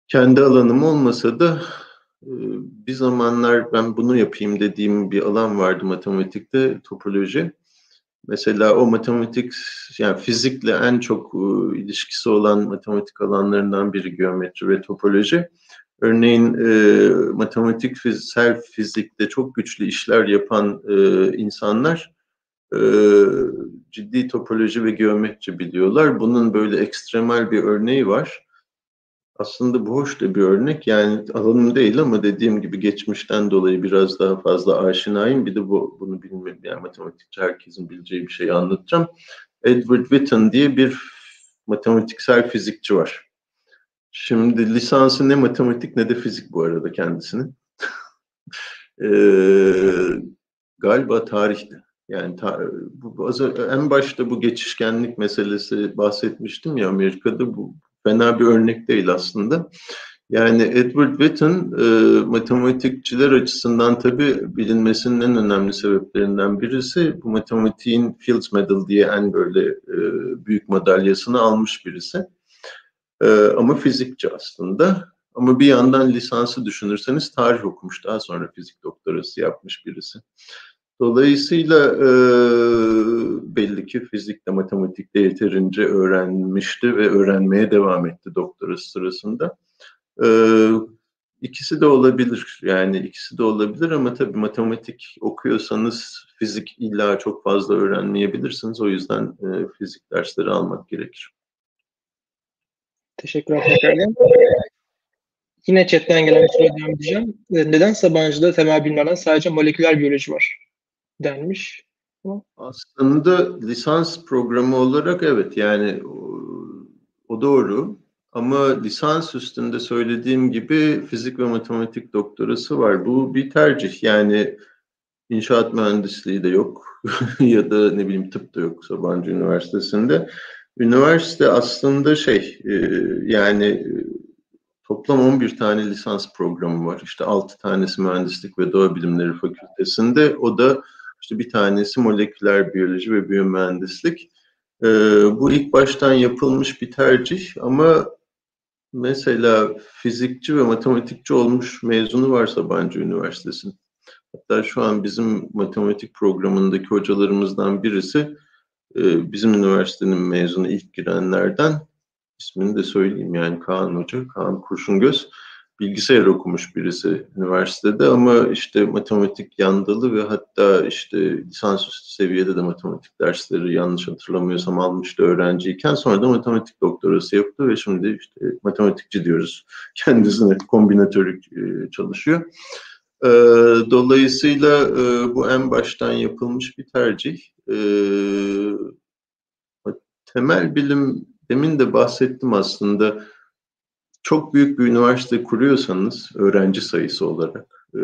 Speaker 2: kendi alanım olmasa da bir zamanlar ben bunu yapayım dediğim bir alan vardı matematikte, topoloji. Mesela o matematik, yani fizikle en çok e, ilişkisi olan matematik alanlarından biri geometri ve topoloji. Örneğin e, matematik, fiziksel fizikte çok güçlü işler yapan e, insanlar e, ciddi topoloji ve geometri biliyorlar. Bunun böyle ekstremal bir örneği var. Aslında bu hoş da bir örnek. Yani alanım değil ama dediğim gibi geçmişten dolayı biraz daha fazla aşinayım. Bir de bu bunu bilmem yani matematikçi herkesin bileceği bir şeyi anlatacağım. Edward Witten diye bir matematiksel fizikçi var. Şimdi lisansı ne matematik ne de fizik bu arada kendisinin. [LAUGHS] ee, galiba tarihte. Yani ta, bu, en başta bu geçişkenlik meselesi bahsetmiştim ya Amerika'da bu fena bir örnek değil aslında. Yani Edward Witten e, matematikçiler açısından tabii bilinmesinin en önemli sebeplerinden birisi bu matematiğin Fields Medal diye en böyle e, büyük madalyasını almış birisi. E, ama fizikçi aslında. Ama bir yandan lisansı düşünürseniz tarih okumuş daha sonra fizik doktorası yapmış birisi. Dolayısıyla e, belli ki fizikle, matematikle yeterince öğrenmişti ve öğrenmeye devam etti doktorası sırasında. E, ikisi de olabilir, yani ikisi de olabilir ama tabii matematik okuyorsanız fizik illa çok fazla öğrenmeyebilirsiniz. O yüzden e, fizik dersleri almak gerekir.
Speaker 1: Teşekkürler tekrardan. Yine chatten gelen bir soruya devam edeceğim. Neden Sabancı'da temel bilimlerden sadece moleküler biyoloji var? Denmiş.
Speaker 2: Aslında lisans programı olarak evet yani o, o doğru. Ama lisans üstünde söylediğim gibi fizik ve matematik doktorası var. Bu bir tercih. Yani inşaat mühendisliği de yok [LAUGHS] ya da ne bileyim tıp da yok Sabancı Üniversitesi'nde. Üniversite aslında şey e, yani toplam 11 tane lisans programı var. İşte 6 tanesi mühendislik ve doğa bilimleri fakültesinde. O da işte bir tanesi moleküler biyoloji ve biyomühendislik. Ee, bu ilk baştan yapılmış bir tercih ama mesela fizikçi ve matematikçi olmuş mezunu varsa Sabancı Üniversitesi'nin. Hatta şu an bizim matematik programındaki hocalarımızdan birisi e, bizim üniversitenin mezunu ilk girenlerden ismini de söyleyeyim yani Kaan Hoca, Kaan Kurşungöz bilgisayar okumuş birisi üniversitede ama işte matematik yandalı ve hatta işte lisansüstü seviyede de matematik dersleri yanlış hatırlamıyorsam almıştı öğrenciyken sonra da matematik doktorası yaptı ve şimdi işte matematikçi diyoruz [LAUGHS] kendisine kombinatörlük e, çalışıyor. E, dolayısıyla e, bu en baştan yapılmış bir tercih. Temel bilim demin de bahsettim aslında çok büyük bir üniversite kuruyorsanız öğrenci sayısı olarak e,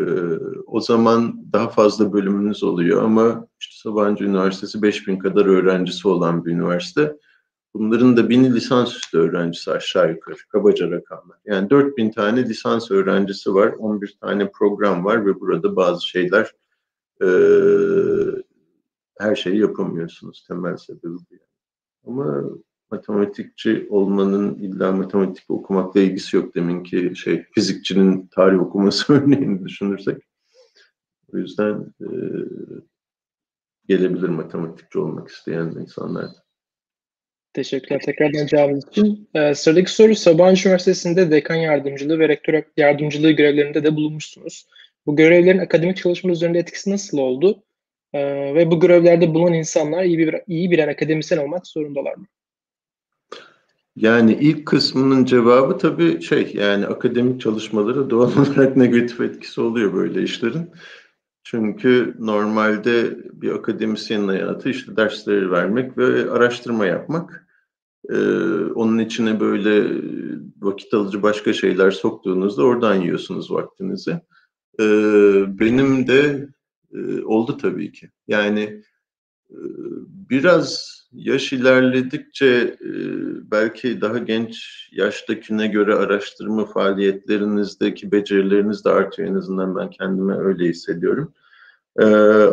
Speaker 2: o zaman daha fazla bölümünüz oluyor ama işte Sabancı Üniversitesi 5000 kadar öğrencisi olan bir üniversite. Bunların da bini lisansüstü öğrencisi aşağı yukarı kabaca rakamlar. Yani 4000 tane lisans öğrencisi var, 11 tane program var ve burada bazı şeyler e, her şeyi yapamıyorsunuz temel sebebi bu. Ama matematikçi olmanın illa matematik okumakla ilgisi yok deminki şey fizikçinin tarih okuması [LAUGHS] örneğini düşünürsek. O yüzden e, gelebilir matematikçi olmak isteyen insanlar.
Speaker 1: Teşekkürler tekrardan cevabınız için. Ee, sıradaki soru Sabancı Üniversitesi'nde dekan yardımcılığı ve rektör yardımcılığı görevlerinde de bulunmuşsunuz. Bu görevlerin akademik çalışma üzerinde etkisi nasıl oldu? Ee, ve bu görevlerde bulunan insanlar iyi bir iyi birer akademisyen olmak zorundalar mı?
Speaker 2: Yani ilk kısmının cevabı tabii şey yani akademik çalışmalara doğal [LAUGHS] olarak negatif etkisi oluyor böyle işlerin. Çünkü normalde bir akademisyenin hayatı işte dersleri vermek ve araştırma yapmak. Ee, onun içine böyle vakit alıcı başka şeyler soktuğunuzda oradan yiyorsunuz vaktinizi. Ee, benim de e, oldu tabii ki. Yani e, biraz yaş ilerledikçe e, belki daha genç yaştakine göre araştırma faaliyetlerinizdeki becerileriniz de artıyor. En azından ben kendime öyle hissediyorum. E,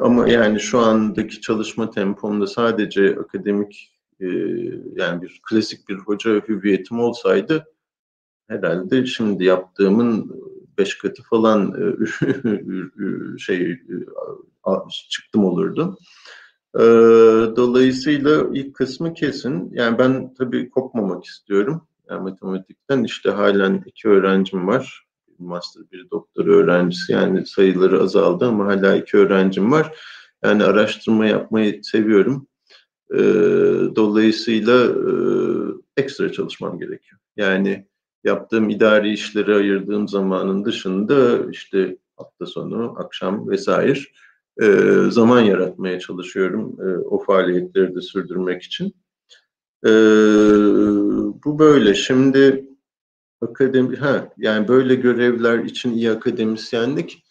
Speaker 2: ama yani şu andaki çalışma tempomda sadece akademik e, yani bir klasik bir hoca hüviyetim olsaydı herhalde şimdi yaptığımın beş katı falan [LAUGHS] şey çıktım olurdu. Dolayısıyla ilk kısmı kesin. Yani ben tabii kopmamak istiyorum. Yani matematikten işte halen iki öğrencim var. Master bir doktor öğrencisi yani sayıları azaldı ama hala iki öğrencim var. Yani araştırma yapmayı seviyorum. Dolayısıyla ekstra çalışmam gerekiyor. Yani yaptığım idari işleri ayırdığım zamanın dışında işte hafta sonu, akşam vesaire e, zaman yaratmaya çalışıyorum e, o faaliyetleri de sürdürmek için. E, bu böyle. Şimdi akademi, ha yani böyle görevler için iyi akademisyenlik.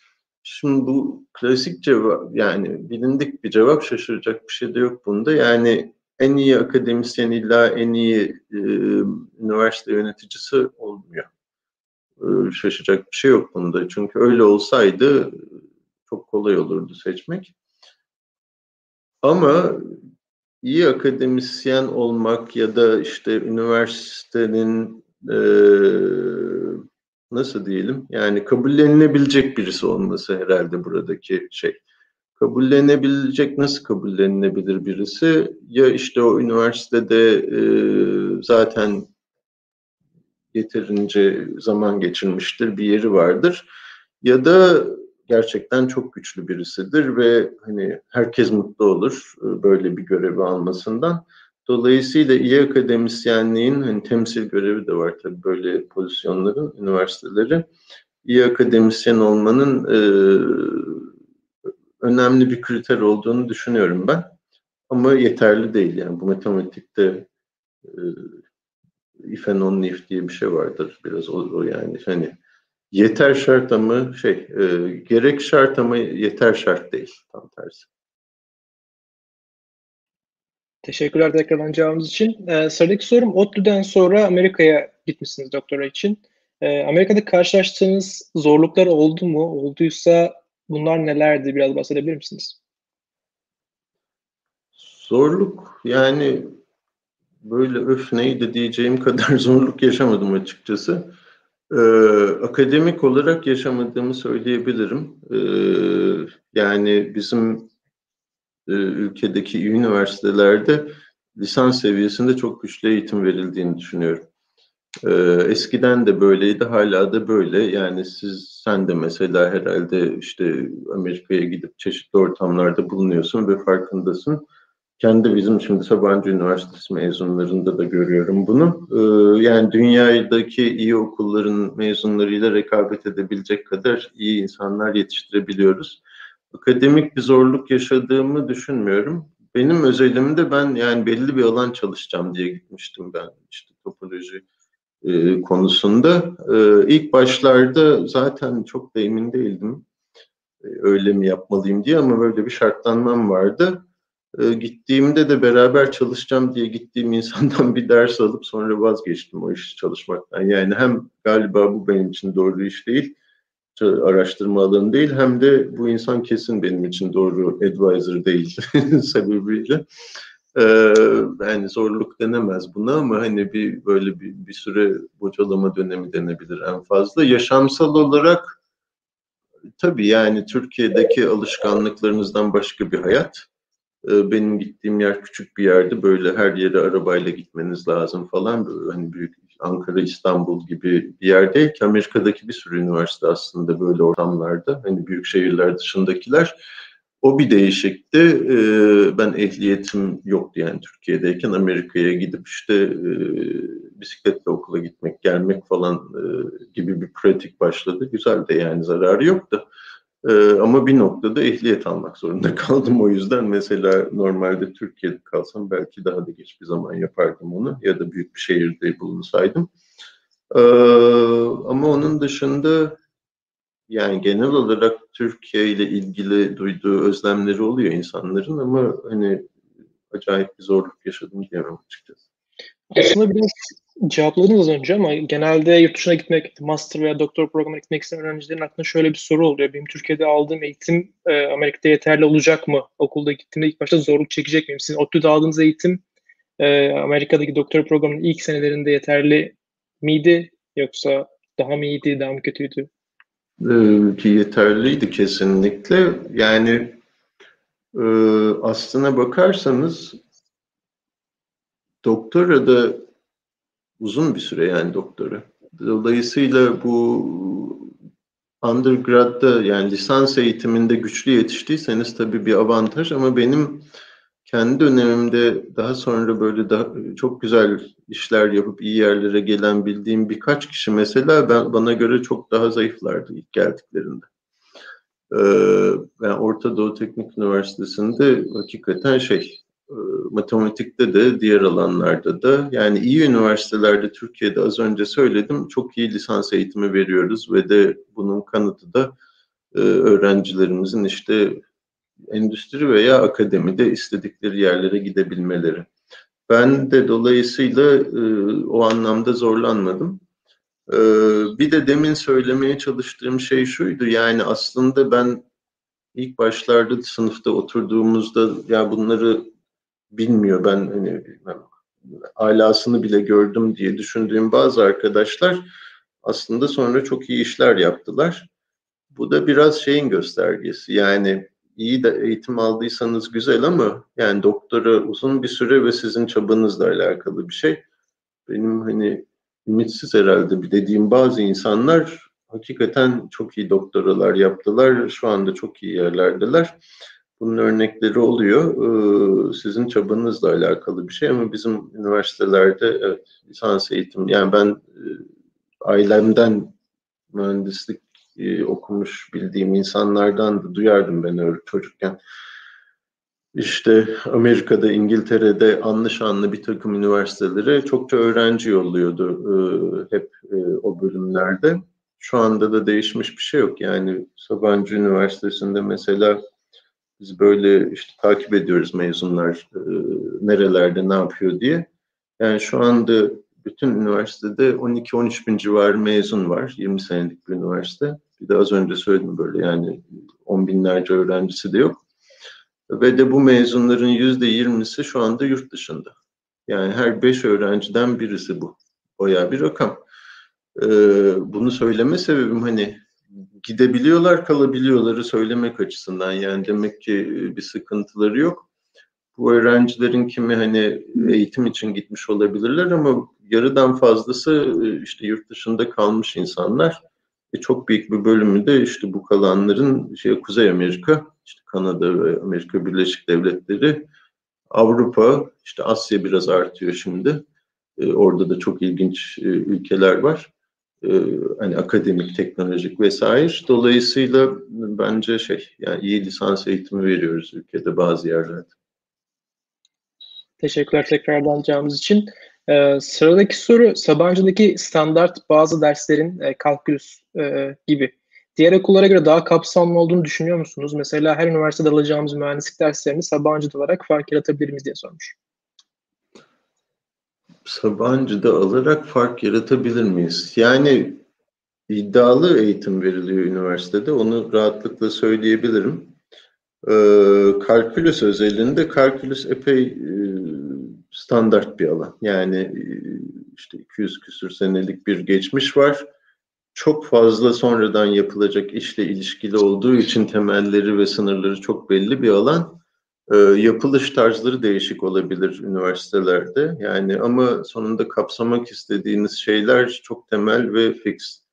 Speaker 2: Şimdi bu klasik cevap yani bilindik bir cevap şaşıracak bir şey de yok bunda. Yani en iyi akademisyen illa en iyi e, üniversite yöneticisi olmuyor. E, şaşacak bir şey yok bunda. Çünkü öyle olsaydı çok kolay olurdu seçmek. Ama iyi akademisyen olmak ya da işte üniversitenin e, nasıl diyelim yani kabullenilebilecek birisi olması herhalde buradaki şey kabullenebilecek nasıl kabullenilebilir birisi? Ya işte o üniversitede e, zaten yeterince zaman geçirmiştir, bir yeri vardır. Ya da gerçekten çok güçlü birisidir ve hani herkes mutlu olur e, böyle bir görevi almasından. Dolayısıyla iyi akademisyenliğin hani temsil görevi de var tabii böyle pozisyonların, üniversiteleri. İyi akademisyen olmanın e, önemli bir kriter olduğunu düşünüyorum ben. Ama yeterli değil yani bu matematikte e, if and only if diye bir şey vardır biraz o, o yani hani yeter şart ama şey e, gerek şart ama yeter şart değil tam tersi.
Speaker 1: Teşekkürler tekrardan cevabınız için. Ee, sıradaki sorum ODTÜ'den sonra Amerika'ya gitmişsiniz doktora için. Ee, Amerika'da karşılaştığınız zorluklar oldu mu? Olduysa Bunlar nelerdi? Biraz bahsedebilir misiniz?
Speaker 2: Zorluk yani böyle öf neydi diyeceğim kadar [LAUGHS] zorluk yaşamadım açıkçası. Ee, akademik olarak yaşamadığımı söyleyebilirim. Ee, yani bizim e, ülkedeki üniversitelerde lisans seviyesinde çok güçlü eğitim verildiğini düşünüyorum. Ee, eskiden de böyleydi, hala da böyle. Yani siz, sen de mesela herhalde işte Amerika'ya gidip çeşitli ortamlarda bulunuyorsun ve farkındasın. Kendi bizim şimdi Sabancı Üniversitesi mezunlarında da görüyorum bunu. Ee, yani dünyadaki iyi okulların mezunlarıyla rekabet edebilecek kadar iyi insanlar yetiştirebiliyoruz. Akademik bir zorluk yaşadığımı düşünmüyorum. Benim özelimde ben yani belli bir alan çalışacağım diye gitmiştim ben. işte topoloji, e, konusunda. E, ilk başlarda zaten çok da emin değildim e, öyle mi yapmalıyım diye ama böyle bir şartlanmam vardı. E, gittiğimde de beraber çalışacağım diye gittiğim insandan [LAUGHS] bir ders alıp sonra vazgeçtim o işi çalışmaktan. Yani hem galiba bu benim için doğru iş değil, araştırma alanı değil hem de bu insan kesin benim için doğru advisor değil [LAUGHS] sebebiyle ee, yani zorluk denemez buna ama hani bir böyle bir, bir süre bocalama dönemi denebilir en fazla. Yaşamsal olarak tabii yani Türkiye'deki alışkanlıklarınızdan başka bir hayat. Ee, benim gittiğim yer küçük bir yerdi. Böyle her yere arabayla gitmeniz lazım falan. Böyle hani büyük Ankara, İstanbul gibi bir yer değil ki Amerika'daki bir sürü üniversite aslında böyle ortamlarda. Hani büyük şehirler dışındakiler o bir değişikti. Ee, ben ehliyetim yoktu yani Türkiye'deyken Amerika'ya gidip işte e, bisikletle okula gitmek, gelmek falan e, gibi bir pratik başladı. Güzel de yani zararı yoktu. Ee, ama bir noktada ehliyet almak zorunda [LAUGHS] kaldım. O yüzden mesela normalde Türkiye'de kalsam belki daha da geç bir zaman yapardım onu ya da büyük bir şehirde bulunsaydım. Ee, ama onun dışında yani genel olarak Türkiye ile ilgili duyduğu özlemleri oluyor insanların ama hani acayip bir zorluk yaşadım diyemem açıkçası.
Speaker 1: Aslında biraz cevapladınız önce ama genelde yurt dışına gitmek, master veya doktor programına gitmek isteyen öğrencilerin aklında şöyle bir soru oluyor. Benim Türkiye'de aldığım eğitim e, Amerika'da yeterli olacak mı? Okulda gittiğimde ilk başta zorluk çekecek miyim? Sizin ODTÜ'de aldığınız eğitim e, Amerika'daki doktor programının ilk senelerinde yeterli miydi? Yoksa daha mı iyiydi, daha mı kötüydü?
Speaker 2: Ee, yeterliydi kesinlikle. Yani e, aslına bakarsanız doktora da uzun bir süre yani doktora. Dolayısıyla bu undergrad'da yani lisans eğitiminde güçlü yetiştiyseniz tabii bir avantaj ama benim kendi dönemimde daha sonra böyle daha çok güzel işler yapıp iyi yerlere gelen bildiğim birkaç kişi mesela ben bana göre çok daha zayıflardı ilk geldiklerinde. Ee, ben Orta Doğu Teknik Üniversitesi'nde hakikaten şey matematikte de diğer alanlarda da yani iyi üniversitelerde Türkiye'de az önce söyledim çok iyi lisans eğitimi veriyoruz ve de bunun kanıtı da e, öğrencilerimizin işte endüstri veya akademide istedikleri yerlere gidebilmeleri. Ben de dolayısıyla e, o anlamda zorlanmadım. E, bir de demin söylemeye çalıştığım şey şuydu yani aslında ben ilk başlarda sınıfta oturduğumuzda ya bunları bilmiyor ben hani ben alasını bile gördüm diye düşündüğüm bazı arkadaşlar aslında sonra çok iyi işler yaptılar. Bu da biraz şeyin göstergesi. Yani iyi de eğitim aldıysanız güzel ama yani doktora uzun bir süre ve sizin çabanızla alakalı bir şey. Benim hani ümitsiz herhalde bir dediğim bazı insanlar hakikaten çok iyi doktoralar yaptılar. Şu anda çok iyi yerlerdeler. Bunun örnekleri oluyor. Ee, sizin çabanızla alakalı bir şey ama bizim üniversitelerde evet, lisans eğitim yani ben e, ailemden mühendislik e, okumuş bildiğim insanlardan da duyardım ben öyle çocukken. İşte Amerika'da, İngiltere'de anlı şanlı bir takım üniversitelere çokça öğrenci yolluyordu e, hep o bölümlerde. Şu anda da değişmiş bir şey yok. Yani Sabancı Üniversitesi'nde mesela biz böyle işte takip ediyoruz mezunlar e, nerelerde ne yapıyor diye. Yani şu anda bütün üniversitede 12-13 bin civarı mezun var. 20 senelik bir üniversite. Bir de az önce söyledim böyle yani on binlerce öğrencisi de yok. Ve de bu mezunların yüzde yirmisi şu anda yurt dışında. Yani her beş öğrenciden birisi bu. Bayağı bir rakam. Ee, bunu söyleme sebebim hani gidebiliyorlar kalabiliyorları söylemek açısından. Yani demek ki bir sıkıntıları yok. Bu öğrencilerin kimi hani eğitim için gitmiş olabilirler ama yarıdan fazlası işte yurt dışında kalmış insanlar. E çok büyük bir bölümü de işte bu kalanların şey, Kuzey Amerika, işte Kanada ve Amerika Birleşik Devletleri, Avrupa, işte Asya biraz artıyor şimdi. E, orada da çok ilginç e, ülkeler var. E, hani akademik, teknolojik vesaire. Dolayısıyla bence şey, yani iyi lisans eğitimi veriyoruz ülkede bazı yerlerde.
Speaker 1: Teşekkürler tekrardan alacağımız için. Ee, sıradaki soru Sabancı'daki standart bazı derslerin e, kalkülüs e, gibi diğer okullara göre daha kapsamlı olduğunu düşünüyor musunuz? Mesela her üniversitede alacağımız mühendislik derslerini Sabancı'da olarak fark yaratabilir miyiz diye sormuş.
Speaker 2: Sabancı'da alarak fark yaratabilir miyiz? Yani iddialı eğitim veriliyor üniversitede. Onu rahatlıkla söyleyebilirim. Ee, kalkülüs özelinde kalkülüs epey e, standart bir alan. Yani e, işte 200 küsür senelik bir geçmiş var. Çok fazla sonradan yapılacak işle ilişkili olduğu için temelleri ve sınırları çok belli bir alan. E, yapılış tarzları değişik olabilir üniversitelerde. Yani ama sonunda kapsamak istediğiniz şeyler çok temel ve fix.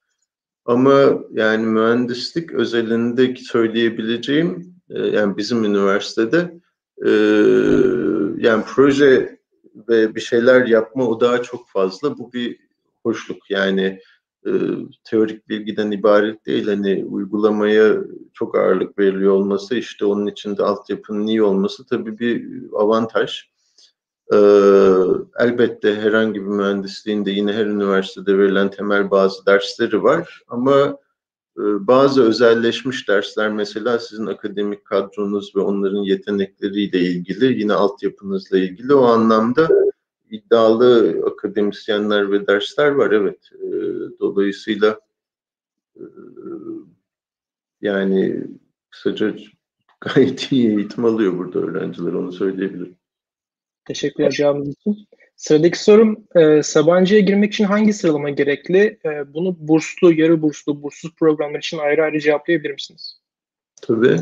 Speaker 2: Ama yani mühendislik özelinde söyleyebileceğim e, yani bizim üniversitede e, yani proje ve bir şeyler yapma o daha çok fazla. Bu bir hoşluk yani e, teorik bilgiden ibaret değil. Hani uygulamaya çok ağırlık veriliyor olması işte onun içinde altyapının iyi olması tabii bir avantaj. Ee, elbette herhangi bir mühendisliğin de yine her üniversitede verilen temel bazı dersleri var ama e, bazı özelleşmiş dersler mesela sizin akademik kadronuz ve onların yetenekleriyle ilgili yine altyapınızla ilgili o anlamda iddialı akademisyenler ve dersler var evet. E, dolayısıyla yani kısaca gayet iyi eğitim alıyor burada öğrenciler onu söyleyebilirim.
Speaker 1: Teşekkürler cevabınız için. Sıradaki sorum e, Sabancı'ya girmek için hangi sıralama gerekli? E, bunu burslu, yarı burslu, burssuz programlar için ayrı ayrı cevaplayabilir misiniz?
Speaker 2: Tabii.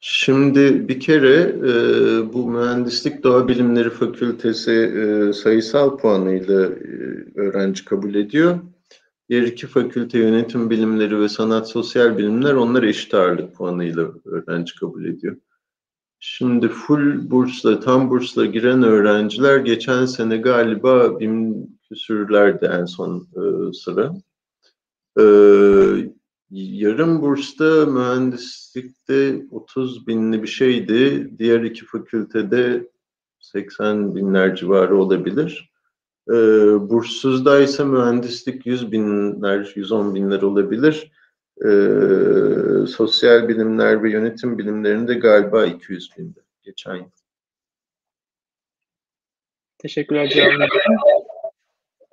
Speaker 2: Şimdi bir kere e, bu Mühendislik Doğa Bilimleri Fakültesi e, sayısal puanıyla e, öğrenci kabul ediyor. Diğer iki fakülte yönetim bilimleri ve sanat sosyal bilimler onlar eşit ağırlık puanıyla öğrenci kabul ediyor. Şimdi full bursla, tam bursla giren öğrenciler geçen sene galiba bin küsürlerde en son e, sıra. E, yarım bursta mühendislikte 30 binli bir şeydi. Diğer iki fakültede 80 binler civarı olabilir. E, burssuzda mühendislik 100 binler, 110 binler olabilir e, sosyal bilimler ve yönetim bilimlerinde galiba 200 bindi geçen yıl.
Speaker 1: Teşekkürler cevabınız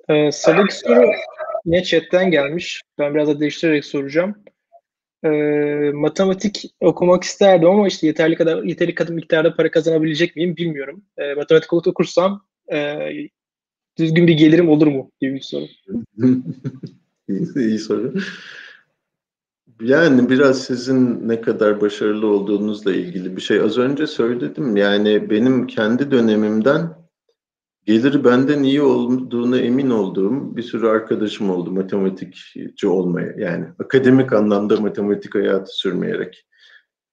Speaker 1: Ee, sıradaki soru yine chatten gelmiş. Ben biraz da değiştirerek soracağım. Ee, matematik okumak isterdim ama işte yeterli kadar yeterli kadar miktarda para kazanabilecek miyim bilmiyorum. Ee, matematik okursam e, düzgün bir gelirim olur mu gibi bir soru. [LAUGHS]
Speaker 2: iyi, soru. Yani biraz sizin ne kadar başarılı olduğunuzla ilgili bir şey. Az önce söyledim yani benim kendi dönemimden geliri benden iyi olduğuna emin olduğum bir sürü arkadaşım oldu matematikçi olmaya. Yani akademik anlamda matematik hayatı sürmeyerek.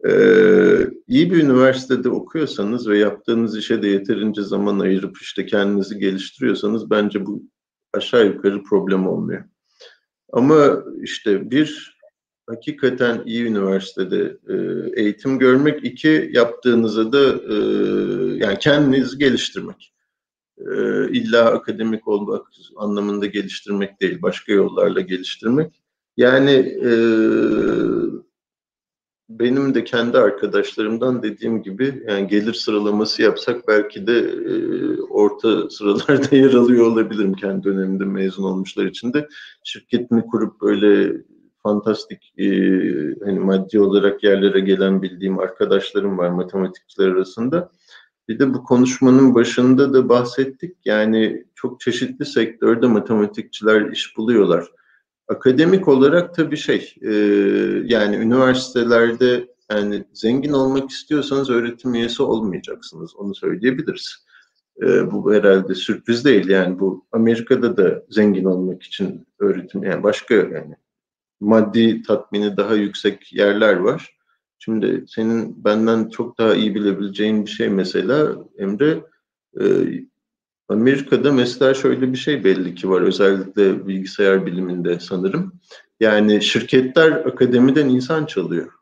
Speaker 2: Ee, iyi bir üniversitede okuyorsanız ve yaptığınız işe de yeterince zaman ayırıp işte kendinizi geliştiriyorsanız bence bu aşağı yukarı problem olmuyor. Ama işte bir hakikaten iyi üniversitede e, eğitim görmek, iki yaptığınızda da e, yani kendinizi geliştirmek. E, illa akademik olmak anlamında geliştirmek değil, başka yollarla geliştirmek. Yani e, benim de kendi arkadaşlarımdan dediğim gibi yani gelir sıralaması yapsak belki de e, orta sıralarda [LAUGHS] yer alıyor olabilirim kendi döneminde mezun olmuşlar için de. Şirketini kurup böyle fantastik e, hani maddi olarak yerlere gelen bildiğim arkadaşlarım var matematikçiler arasında. Bir de bu konuşmanın başında da bahsettik. Yani çok çeşitli sektörde matematikçiler iş buluyorlar. Akademik olarak tabii şey, e, yani üniversitelerde yani zengin olmak istiyorsanız öğretim üyesi olmayacaksınız. Onu söyleyebiliriz. E, bu herhalde sürpriz değil. Yani bu Amerika'da da zengin olmak için öğretim, yani başka yani maddi tatmini daha yüksek yerler var. Şimdi senin benden çok daha iyi bilebileceğin bir şey mesela Emre, e, Amerika'da mesela şöyle bir şey belli ki var özellikle bilgisayar biliminde sanırım. Yani şirketler akademiden insan çalıyor.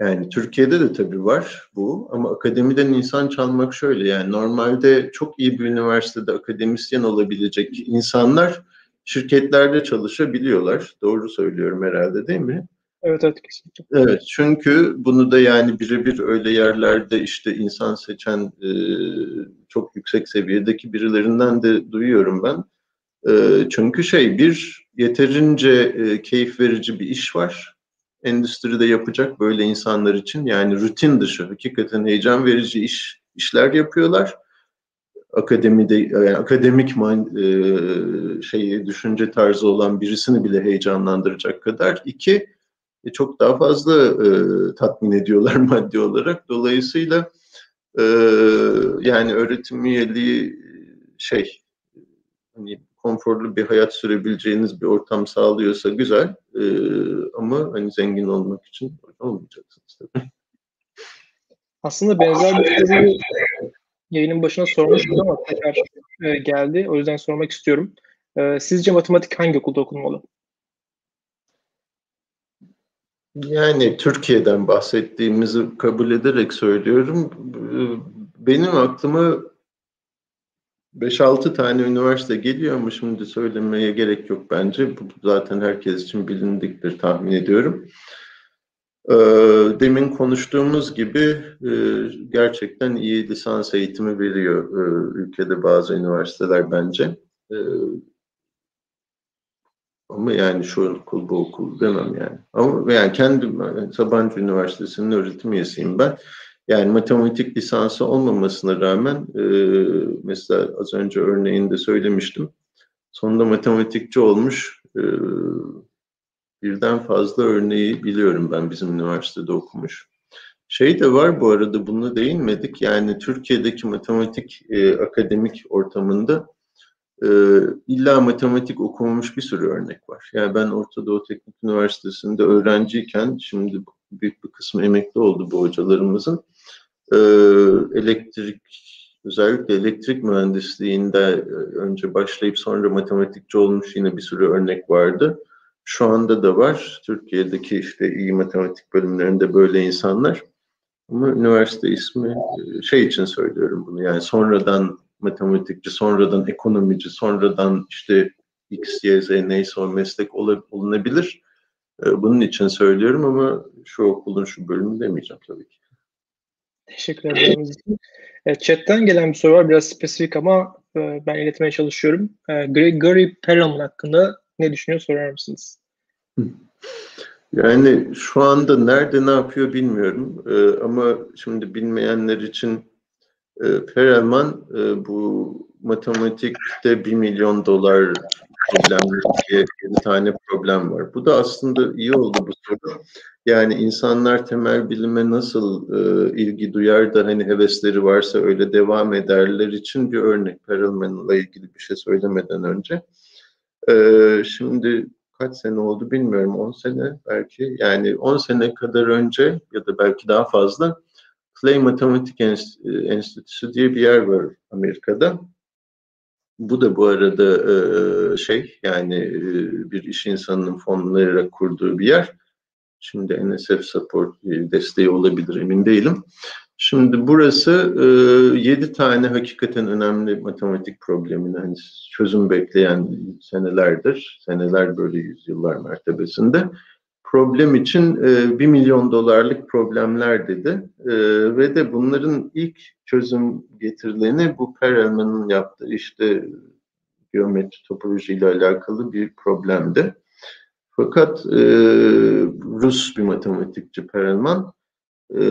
Speaker 2: Yani Türkiye'de de tabii var bu ama akademiden insan çalmak şöyle yani normalde çok iyi bir üniversitede akademisyen olabilecek insanlar şirketlerde çalışabiliyorlar. Doğru söylüyorum herhalde değil mi?
Speaker 1: Evet evet kesinlikle.
Speaker 2: Evet çünkü bunu da yani birebir öyle yerlerde işte insan seçen e, çok yüksek seviyedeki birilerinden de duyuyorum ben. E, çünkü şey bir yeterince e, keyif verici bir iş var. Endüstride yapacak böyle insanlar için yani rutin dışı hakikaten heyecan verici iş işler yapıyorlar akademide yani akademik man, e, şeyi düşünce tarzı olan birisini bile heyecanlandıracak kadar iki e, çok daha fazla e, tatmin ediyorlar [LAUGHS] maddi olarak. Dolayısıyla e, yani öğretim üyeliği şey hani konforlu bir hayat sürebileceğiniz bir ortam sağlıyorsa güzel e, ama hani zengin olmak için olmayacaksınız tabii.
Speaker 1: Aslında benzer bir soruyu yayının başına sormuştum ama tekrar e, geldi. O yüzden sormak istiyorum. E, sizce matematik hangi okulda okunmalı?
Speaker 2: Yani Türkiye'den bahsettiğimizi kabul ederek söylüyorum. Benim aklıma 5-6 tane üniversite geliyor ama şimdi söylemeye gerek yok bence. Bu zaten herkes için bilindiktir tahmin ediyorum. Ee, demin konuştuğumuz gibi e, gerçekten iyi lisans eğitimi veriyor e, ülkede bazı üniversiteler bence. Ama yani şu okul bu okul demem yani. Ama yani kendim yani Sabancı Üniversitesi'nin öğretim üyesiyim ben. Yani matematik lisansı olmamasına rağmen e, mesela az önce örneğinde söylemiştim. Sonunda matematikçi olmuş e, birden fazla örneği biliyorum ben bizim üniversitede okumuş. Şey de var bu arada bunu değinmedik. Yani Türkiye'deki matematik e, akademik ortamında e, illa matematik okumamış bir sürü örnek var. Yani ben Orta Doğu Teknik Üniversitesi'nde öğrenciyken şimdi büyük bir kısmı emekli oldu bu hocalarımızın. E, elektrik özellikle elektrik mühendisliğinde e, önce başlayıp sonra matematikçi olmuş yine bir sürü örnek vardı. Şu anda da var. Türkiye'deki işte iyi matematik bölümlerinde böyle insanlar. Ama üniversite ismi e, şey için söylüyorum bunu yani sonradan matematikçi, sonradan ekonomici, sonradan işte X, Y, Z neyse o meslek olunabilir. E, bunun için söylüyorum ama şu okulun şu bölümü demeyeceğim tabii ki.
Speaker 1: Teşekkür ederim. Evet, chatten gelen bir soru var. Biraz spesifik ama e, ben iletmeye çalışıyorum. Gregory Perelman hakkında ne düşünüyor sorar mısınız? [LAUGHS]
Speaker 2: Yani şu anda nerede ne yapıyor bilmiyorum. Ee, ama şimdi bilmeyenler için e, Perelman e, bu matematikte bir milyon dolar problemleri diye bir tane problem var. Bu da aslında iyi oldu bu soru. Yani insanlar temel bilime nasıl e, ilgi duyar da hani hevesleri varsa öyle devam ederler için bir örnek Perelman'la ilgili bir şey söylemeden önce. E, şimdi kaç sene oldu bilmiyorum 10 sene belki yani 10 sene kadar önce ya da belki daha fazla Clay Matematik Enstitüsü diye bir yer var Amerika'da. Bu da bu arada e, şey yani e, bir iş insanının fonlayarak kurduğu bir yer. Şimdi NSF support e, desteği olabilir emin değilim. Şimdi burası e, 7 tane hakikaten önemli matematik problemine hani çözüm bekleyen senelerdir, seneler böyle yüzyıllar mertebesinde problem için e, 1 milyon dolarlık problemler dedi e, ve de bunların ilk çözüm getirileni bu Perelman'ın yaptığı işte geometri topoloji ile alakalı bir problemdi. Fakat e, Rus bir matematikçi Perelman e,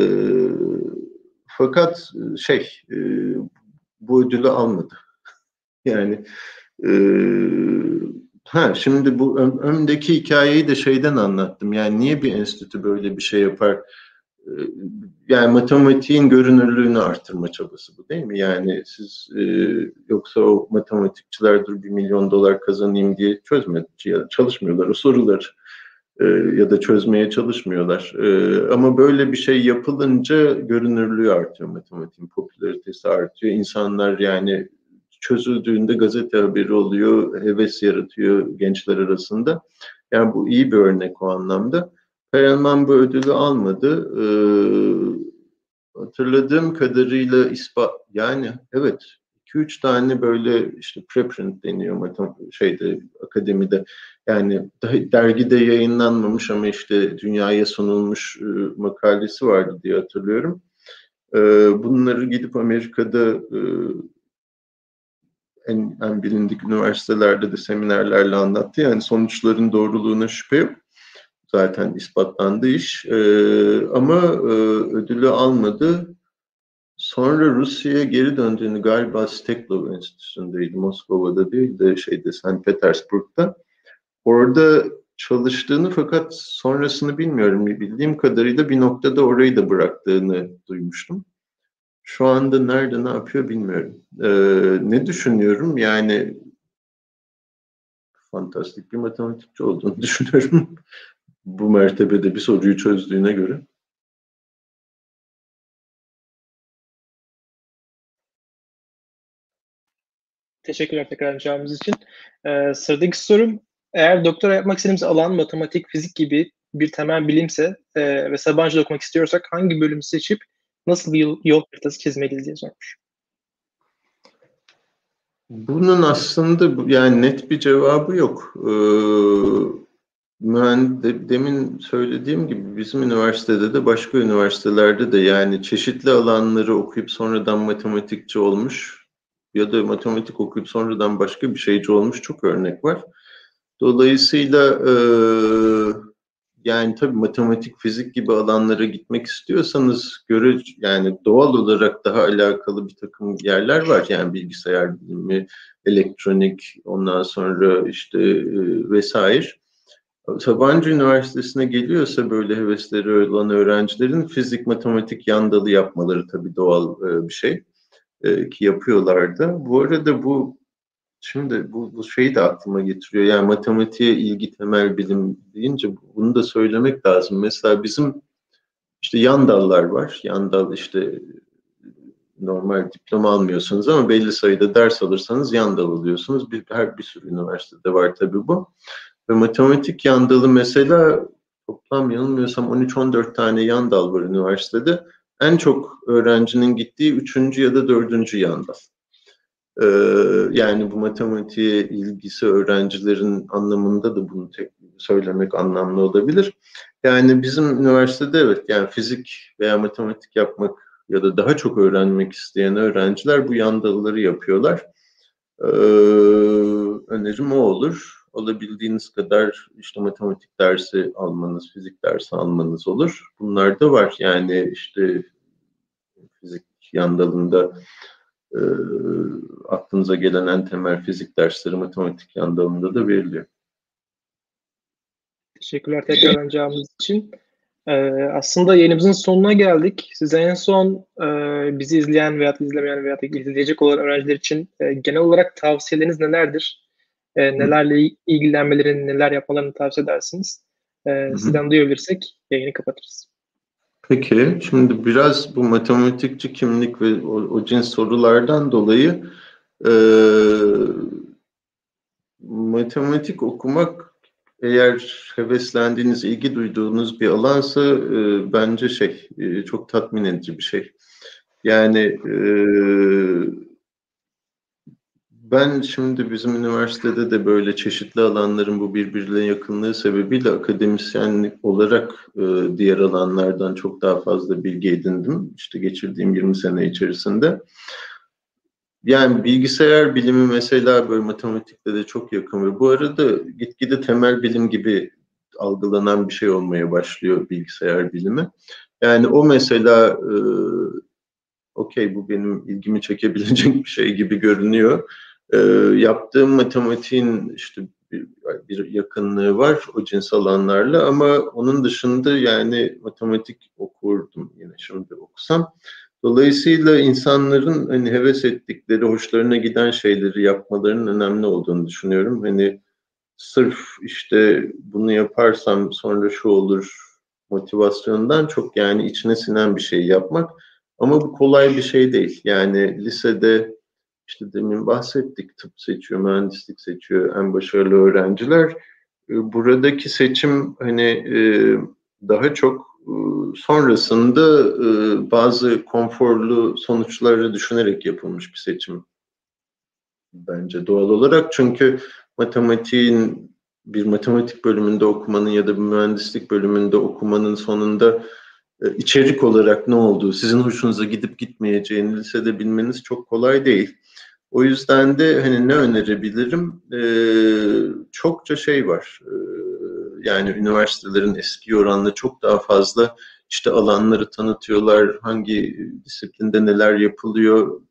Speaker 2: fakat şey e, bu ödülü almadı. [LAUGHS] Yani e, ha şimdi bu ön, öndeki hikayeyi de şeyden anlattım. Yani niye bir enstitü böyle bir şey yapar? E, yani matematiğin görünürlüğünü artırma çabası bu değil mi? Yani siz e, yoksa o matematikçiler dur bir milyon dolar kazanayım diye çözmedi, çalışmıyorlar o soruları e, ya da çözmeye çalışmıyorlar. E, ama böyle bir şey yapılınca görünürlüğü artıyor, matematiğin popülaritesi artıyor. İnsanlar yani çözüldüğünde gazete haberi oluyor, heves yaratıyor gençler arasında. Yani bu iyi bir örnek o anlamda. Perelman bu ödülü almadı. Ee, hatırladığım kadarıyla ispat yani evet 2-3 tane böyle işte preprint deniyor şeyde akademide yani dergide yayınlanmamış ama işte dünyaya sunulmuş e, makalesi vardı diye hatırlıyorum. E, bunları gidip Amerika'da e, en, en bilindik üniversitelerde de seminerlerle anlattı. Yani sonuçların doğruluğuna şüphe yok. Zaten ispatlandı iş. E, ama e, ödülü almadı. Sonra Rusya'ya geri döndüğünü galiba Steklov Enstitüsü'ndeydi. Moskova'da değil de şeyde St. Petersburg'da. Orada çalıştığını fakat sonrasını bilmiyorum. Bildiğim kadarıyla bir noktada orayı da bıraktığını duymuştum. Şu anda nerede ne yapıyor bilmiyorum. Ee, ne düşünüyorum? Yani fantastik bir matematikçi olduğunu [LAUGHS] düşünüyorum. Bu mertebede bir soruyu çözdüğüne göre.
Speaker 1: Teşekkürler tekrar cevabınız için. Ee, sıradaki sorum eğer doktora yapmak istediğimiz alan matematik, fizik gibi bir temel bilimse e, ve Sabancı'da okumak istiyorsak hangi bölümü seçip nasıl bir yol, yol haritası çizmeliyiz diye sormuş.
Speaker 2: Bunun aslında yani net bir cevabı yok. Ee, ben de, demin söylediğim gibi bizim üniversitede de başka üniversitelerde de yani çeşitli alanları okuyup sonradan matematikçi olmuş ya da matematik okuyup sonradan başka bir şeyci olmuş çok örnek var. Dolayısıyla e, yani tabii matematik, fizik gibi alanlara gitmek istiyorsanız göre yani doğal olarak daha alakalı bir takım yerler var. Yani bilgisayar bilimi, elektronik, ondan sonra işte e, vesaire. Sabancı Üniversitesi'ne geliyorsa böyle hevesleri olan öğrencilerin fizik, matematik yan dalı yapmaları tabii doğal e, bir şey e, ki yapıyorlardı. Bu arada bu Şimdi bu, bu şeyi de aklıma getiriyor. Yani matematiğe ilgi temel bilim deyince bunu da söylemek lazım. Mesela bizim işte yan dallar var. Yan dal işte normal diploma almıyorsunuz ama belli sayıda ders alırsanız yan dal alıyorsunuz. Bir, her bir sürü üniversitede var tabii bu. Ve matematik yan dalı mesela toplam yanılmıyorsam 13-14 tane yan dal var üniversitede. En çok öğrencinin gittiği üçüncü ya da dördüncü yan dal. Ee, yani bu matematiğe ilgisi öğrencilerin anlamında da bunu tek söylemek anlamlı olabilir. Yani bizim üniversitede evet yani fizik veya matematik yapmak ya da daha çok öğrenmek isteyen öğrenciler bu yan dalları yapıyorlar. Ee, önerim o olur. Olabildiğiniz kadar işte matematik dersi almanız, fizik dersi almanız olur. Bunlar da var. Yani işte fizik yan dalında e, aklınıza gelen en temel fizik dersleri matematik yan dalında da veriliyor.
Speaker 1: Teşekkürler tekrardan cevabınız için. Ee, aslında yayınımızın sonuna geldik. Size en son e, bizi izleyen veya izlemeyen veya izleyecek olan öğrenciler için e, genel olarak tavsiyeleriniz nelerdir? E, nelerle ilgilenmelerini, neler yapmalarını tavsiye edersiniz? E, sizden duyabilirsek yayını kapatırız.
Speaker 2: Peki, şimdi biraz bu matematikçi kimlik ve o, o cins sorulardan dolayı e, matematik okumak eğer heveslendiğiniz, ilgi duyduğunuz bir alansa e, bence şey, e, çok tatmin edici bir şey. Yani e, ben şimdi bizim üniversitede de böyle çeşitli alanların bu birbirine yakınlığı sebebiyle akademisyenlik olarak e, diğer alanlardan çok daha fazla bilgi edindim. İşte geçirdiğim 20 sene içerisinde. Yani bilgisayar bilimi mesela böyle matematikle de çok yakın ve bu arada gitgide temel bilim gibi algılanan bir şey olmaya başlıyor bilgisayar bilimi. Yani o mesela e, okey bu benim ilgimi çekebilecek bir şey gibi görünüyor. E, yaptığım matematiğin işte bir, bir yakınlığı var o cins alanlarla ama onun dışında yani matematik okurdum yine şimdi okusam. Dolayısıyla insanların hani heves ettikleri, hoşlarına giden şeyleri yapmalarının önemli olduğunu düşünüyorum. Hani sırf işte bunu yaparsam sonra şu olur motivasyondan çok yani içine sinen bir şey yapmak. Ama bu kolay bir şey değil. Yani lisede işte demin bahsettik tıp seçiyor, mühendislik seçiyor en başarılı öğrenciler. Ee, buradaki seçim hani e, daha çok e, sonrasında e, bazı konforlu sonuçları düşünerek yapılmış bir seçim bence doğal olarak. Çünkü matematiğin bir matematik bölümünde okumanın ya da bir mühendislik bölümünde okumanın sonunda içerik olarak ne olduğu, sizin hoşunuza gidip gitmeyeceğini lisede bilmeniz çok kolay değil. O yüzden de hani ne önerebilirim? Ee, çokça şey var. Ee, yani üniversitelerin eski oranla çok daha fazla işte alanları tanıtıyorlar, hangi disiplinde neler yapılıyor.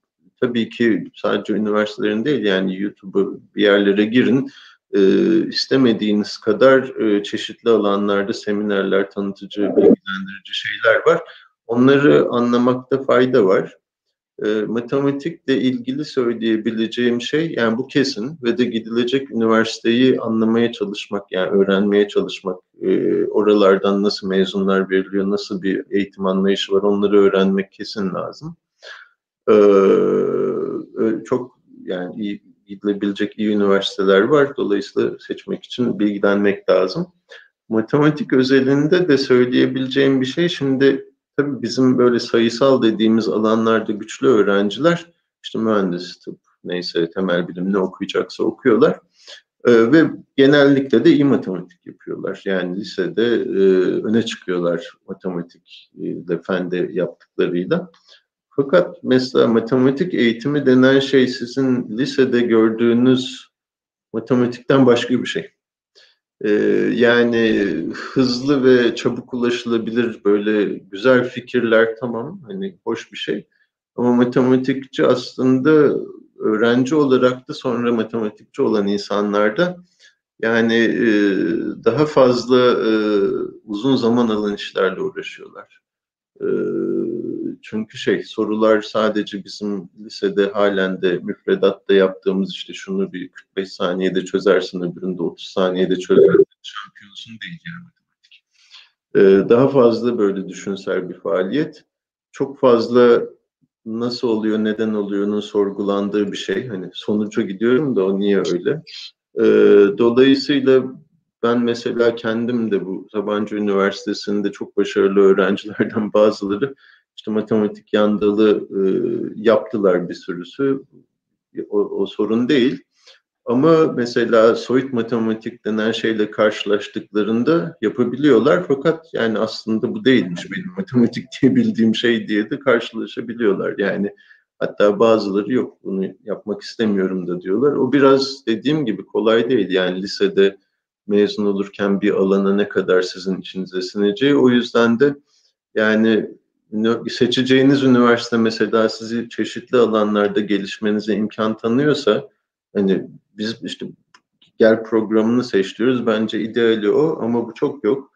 Speaker 2: Tabii ki sadece üniversitelerin değil yani YouTube'a bir yerlere girin. E, istemediğiniz kadar e, çeşitli alanlarda seminerler, tanıtıcı, bilgilendirici şeyler var. Onları anlamakta fayda var e, matematikle ilgili söyleyebileceğim şey yani bu kesin ve de gidilecek üniversiteyi anlamaya çalışmak yani öğrenmeye çalışmak e, oralardan nasıl mezunlar veriliyor nasıl bir eğitim anlayışı var onları öğrenmek kesin lazım. E, çok yani iyi gidilebilecek iyi üniversiteler var dolayısıyla seçmek için bilgilenmek lazım. Matematik özelinde de söyleyebileceğim bir şey şimdi Tabii bizim böyle sayısal dediğimiz alanlarda güçlü öğrenciler işte mühendis, tıp, neyse temel bilim ne okuyacaksa okuyorlar. Ee, ve genellikle de iyi matematik yapıyorlar. Yani lisede e, öne çıkıyorlar matematik de fende yaptıklarıyla. Fakat mesela matematik eğitimi denen şey sizin lisede gördüğünüz matematikten başka bir şey. Ee, yani hızlı ve çabuk ulaşılabilir böyle güzel fikirler tamam hani hoş bir şey. Ama matematikçi aslında öğrenci olarak da sonra matematikçi olan insanlarda yani e, daha fazla e, uzun zaman alan işlerle uğraşıyorlar. E, çünkü şey sorular sadece bizim lisede halen de müfredatta yaptığımız işte şunu bir 45 saniyede çözersin öbüründe 30 saniyede çözersin şampiyonsun değil yani matematik. Ee, daha fazla böyle düşünsel bir faaliyet. Çok fazla nasıl oluyor, neden oluyor'nun sorgulandığı bir şey. Hani sonuca gidiyorum da o niye öyle. Ee, dolayısıyla ben mesela kendim de bu Sabancı Üniversitesi'nde çok başarılı öğrencilerden bazıları işte matematik yandalı e, yaptılar bir sürüsü. O, o sorun değil. Ama mesela soyut matematik denen şeyle karşılaştıklarında yapabiliyorlar. Fakat yani aslında bu değilmiş benim matematik diye bildiğim şey diye de karşılaşabiliyorlar. Yani hatta bazıları yok bunu yapmak istemiyorum da diyorlar. O biraz dediğim gibi kolay değil. Yani lisede mezun olurken bir alana ne kadar sizin içinize sineceği. O yüzden de yani seçeceğiniz üniversite mesela sizi çeşitli alanlarda gelişmenize imkan tanıyorsa hani biz işte gel programını seçiyoruz. Bence ideali o ama bu çok yok.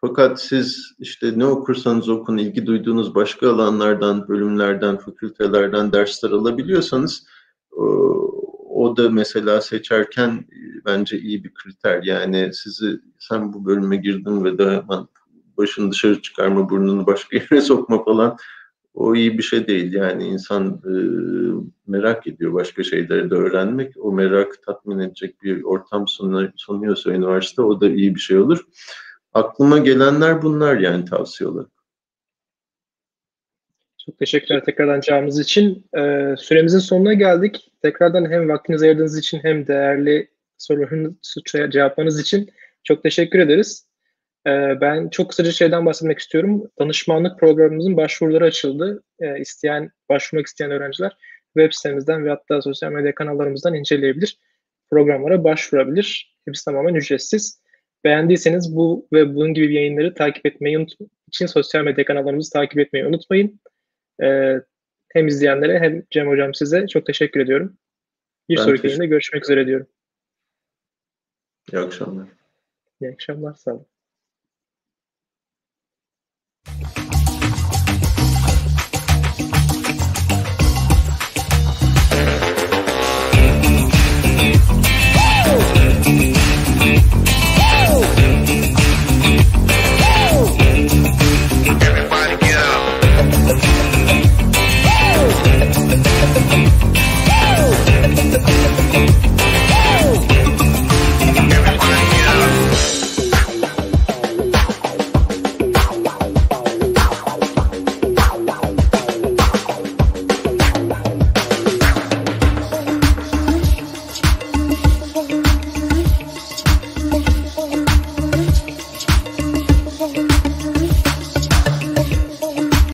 Speaker 2: Fakat siz işte ne okursanız okun ilgi duyduğunuz başka alanlardan, bölümlerden, fakültelerden dersler alabiliyorsanız o da mesela seçerken bence iyi bir kriter. Yani sizi sen bu bölüme girdin ve de başını dışarı çıkarma, burnunu başka yere [LAUGHS] sokma falan o iyi bir şey değil. Yani insan e, merak ediyor başka şeyleri de öğrenmek. O merak tatmin edecek bir ortam sunuyorsa üniversite o da iyi bir şey olur. Aklıma gelenler bunlar yani tavsiye olarak.
Speaker 1: Çok teşekkürler tekrardan cevabınız için. Ee, süremizin sonuna geldik. Tekrardan hem vaktinizi ayırdığınız için hem değerli sorularınızı cevaplarınız için çok teşekkür ederiz. Ee, ben çok kısaca şeyden bahsetmek istiyorum. Danışmanlık programımızın başvuruları açıldı. Ee, isteyen, başvurmak isteyen öğrenciler web sitemizden ve hatta sosyal medya kanallarımızdan inceleyebilir. Programlara başvurabilir. Hepsi tamamen ücretsiz. Beğendiyseniz bu ve bunun gibi yayınları takip etmeyi unutmayın. için sosyal medya kanallarımızı takip etmeyi unutmayın. Ee, hem izleyenlere hem Cem Hocam size çok teşekkür ediyorum. Bir ben sonraki yayında görüşmek üzere diyorum.
Speaker 2: İyi akşamlar.
Speaker 1: İyi akşamlar. Sağ olun.